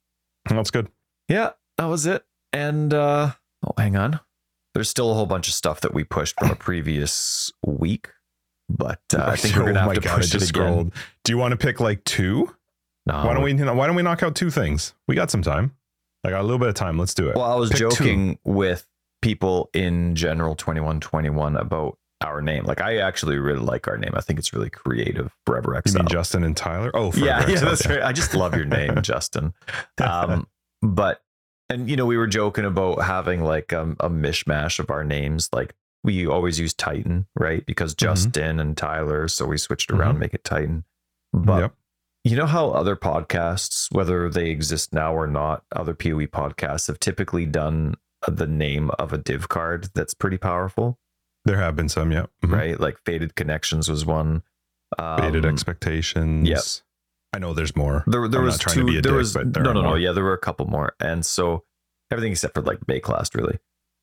that's good. Yeah, that was it. And uh oh, hang on. There's still a whole bunch of stuff that we pushed from a previous week, but uh, I think we're gonna have to God, push it again. Do you want to pick like two? No. Why don't we? Why don't we knock out two things? We got some time. I got a little bit of time. Let's do it. Well, I was pick joking two. with people in general 2121 about our name. Like I actually really like our name. I think it's really creative. Forever X. You mean Justin and Tyler? Oh, Forever yeah, yeah, that's right. I just love your name, Justin. Um, but and you know we were joking about having like um, a mishmash of our names. Like we always use Titan, right? Because mm-hmm. Justin mm-hmm. and Tyler, so we switched around, mm-hmm. make it Titan. But yep. you know how other podcasts, whether they exist now or not, other PoE podcasts have typically done the name of a div card that's pretty powerful. There have been some, yeah. Mm-hmm. Right. Like Faded Connections was one. Um, Faded Expectations. Yes. I know there's more. There, there was two. there dick, was no, no, no. Yeah, there were a couple more, and so everything except for like Baeclast, really.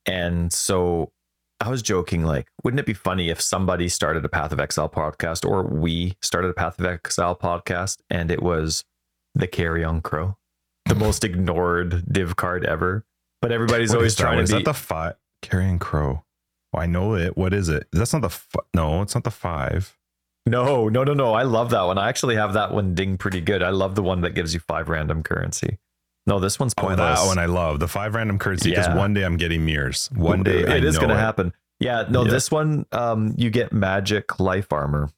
And so I was joking, like, wouldn't it be funny if somebody started a Path of Exile podcast, or we started a Path of Exile podcast, and it was the Carrion Crow, the most ignored div card ever, but everybody's what always trying to is be. Is that the five Carrion Crow? Oh, I know it. What is it? That's not the f- no. It's not the five. No, no, no, no. I love that one. I actually have that one ding pretty good. I love the one that gives you five random currency. No, this one's pointless. Oh, that one I love. The five random currency because yeah. one day I'm getting mirrors. One day it I is going to happen. Yeah, no, yeah. this one um you get magic life armor.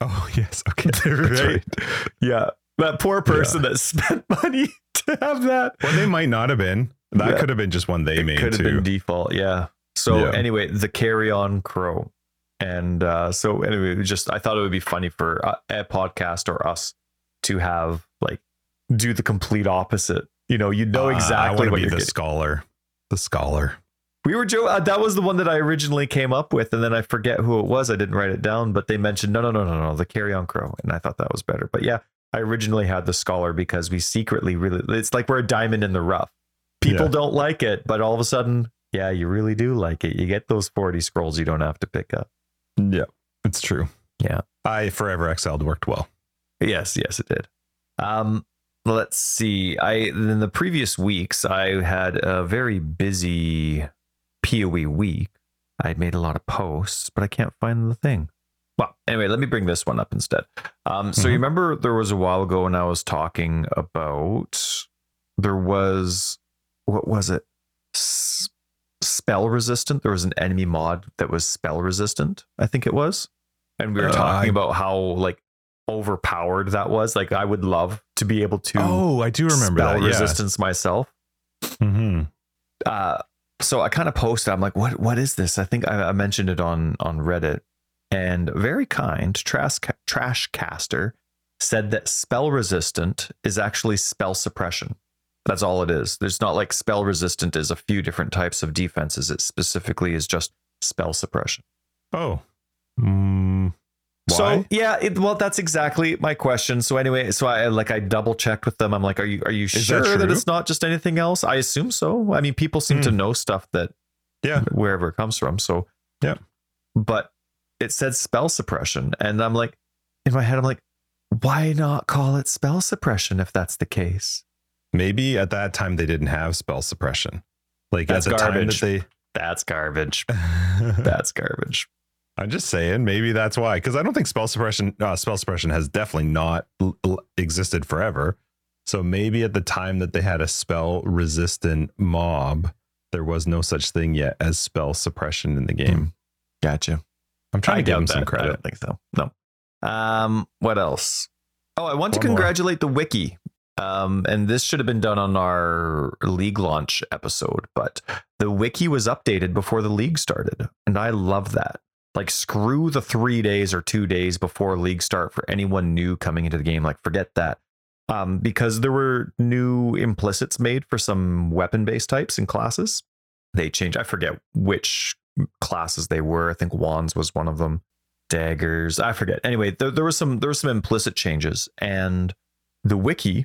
Oh yes, okay, right. right. Yeah, that poor person yeah. that spent money to have that. Well, they might not have been. That could have been just one they it made could have been default. Yeah. So anyway, the Carrion Crow, and uh, so anyway, just I thought it would be funny for a, a podcast or us to have like do the complete opposite. You know, you know exactly uh, what you're the getting. scholar. The scholar. We were Joe. Uh, that was the one that I originally came up with, and then I forget who it was. I didn't write it down, but they mentioned no, no, no, no, no, the Carrion Crow, and I thought that was better. But yeah, I originally had the scholar because we secretly really. It's like we're a diamond in the rough. People yeah. don't like it, but all of a sudden yeah, you really do like it. You get those 40 scrolls you don't have to pick up. Yeah, it's true. Yeah. I Forever Exiled worked well. Yes, yes, it did. Um, let's see. I in the previous weeks I had a very busy PoE week. I made a lot of posts, but I can't find the thing. Well, anyway, let me bring this one up instead. Um, so mm-hmm. you remember there was a while ago when I was talking about there was what was it? spell resistant. There was an enemy mod that was spell resistant, I think it was. And we were uh, talking I... about how like overpowered that was. Like I would love to be able to Oh, I do remember spell that. resistance myself. Mm-hmm. Uh so I kind of posted, I'm like, what what is this? I think I, I mentioned it on on Reddit. And very kind, trash trash caster said that spell resistant is actually spell suppression. That's all it is. There's not like spell resistant is a few different types of defenses. It specifically is just spell suppression. Oh. Mm, so yeah, it, well, that's exactly my question. So anyway, so I like I double checked with them. I'm like, are you are you is sure that, that, it's not just anything else? I assume so. I mean, people seem mm. to hmm. know stuff that yeah, wherever it comes from. So yeah, but it said spell suppression, and I'm like, in my head, I'm like, why not call it spell suppression if that's the case? Maybe at that time they didn't have spell suppression. Like That's at the garbage. time that they That's garbage. That's garbage. I'm just saying, maybe that's why. Because I don't think spell suppression, uh, spell suppression has definitely not l- l- existed forever. So maybe at the time that they had a spell resistant mob, there was no such thing yet as spell suppression in the game. Hmm. Gotcha. I'm trying I to give them some credit. I don't think so. No. Um, what else? Oh, I want to One more. congratulate the wiki. Um, and this should have been done on our league launch episode, but the wiki was updated before the league started, and I love that. Like, screw the three days or two days before league start for anyone new coming into the game. Like, forget that. Um, because there were new implicits made for some weapon based types and classes. They changed. I forget which classes they were. I think wands was one of them. Daggers. I forget. Anyway, there, there was some there were some implicit changes, and the wiki.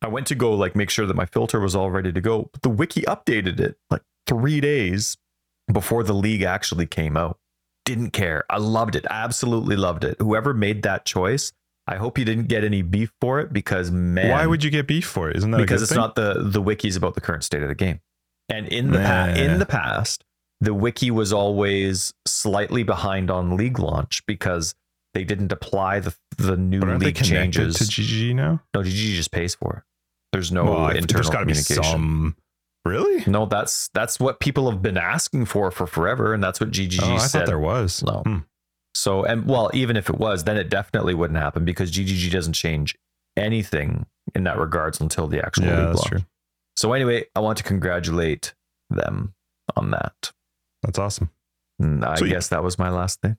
I went to go like make sure that my filter was all ready to go. But the wiki updated it like three days before the league actually came out. Didn't care. I loved it. Absolutely loved it. Whoever made that choice, I hope you didn't get any beef for it because man, Why would you get beef for it? Isn't that because it's thing? not the the wikis about the current state of the game. And in the pa- Nah. in the past, the wiki was always slightly behind on league launch because they didn't apply the the new league changes. to GG now? no, GG just pays for it. There's no Well, I- internal there's to be communication. some. Really? No, that's that's what people have been asking for for forever, and that's what GGG oh, I said. thought there was. No. Hmm. So, and well, even if it was, then it definitely wouldn't happen because GGG doesn't change anything in that regards until the actual Yeah, that's launch. true. So anyway, I want to congratulate them on that. That's awesome. And I Sweet. guess that was my last thing.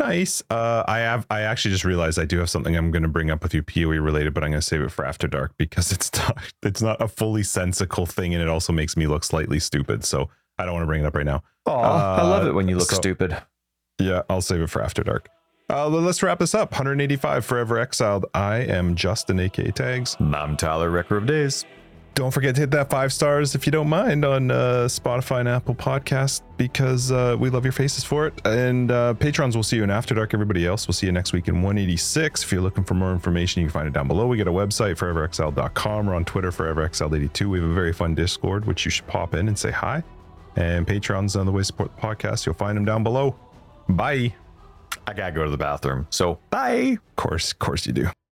Nice. Uh, I have. I actually just realized I do have something I'm going to bring up with you, POE related, but I'm going to save it for after dark because it's not. It's not a fully sensical thing, and it also makes me look slightly stupid. So I don't want to bring it up right now. Oh, I love Uh, it when you look so- stupid. Yeah, I'll save it for after dark. Uh, let's wrap this up. 185 Forever Exiled. I am Justin, aka Tags. I'm Tyler, Wrecker of Days. Don't forget to hit that five stars if you don't mind on uh, Spotify and Apple Podcast because uh, we love your faces for it. And uh, patrons, will see you in After Dark. Everybody else, we'll see you next week in 186. If you're looking for more information, you can find it down below. We got a website, foreverexiled.com. We're on Twitter, ForeverExiled82. We have a very fun Discord, which you should pop in and say hi. And patrons on the way to support the podcast. You'll find them down below. Bye. I gotta go to the bathroom. So bye. Of course, of course you do.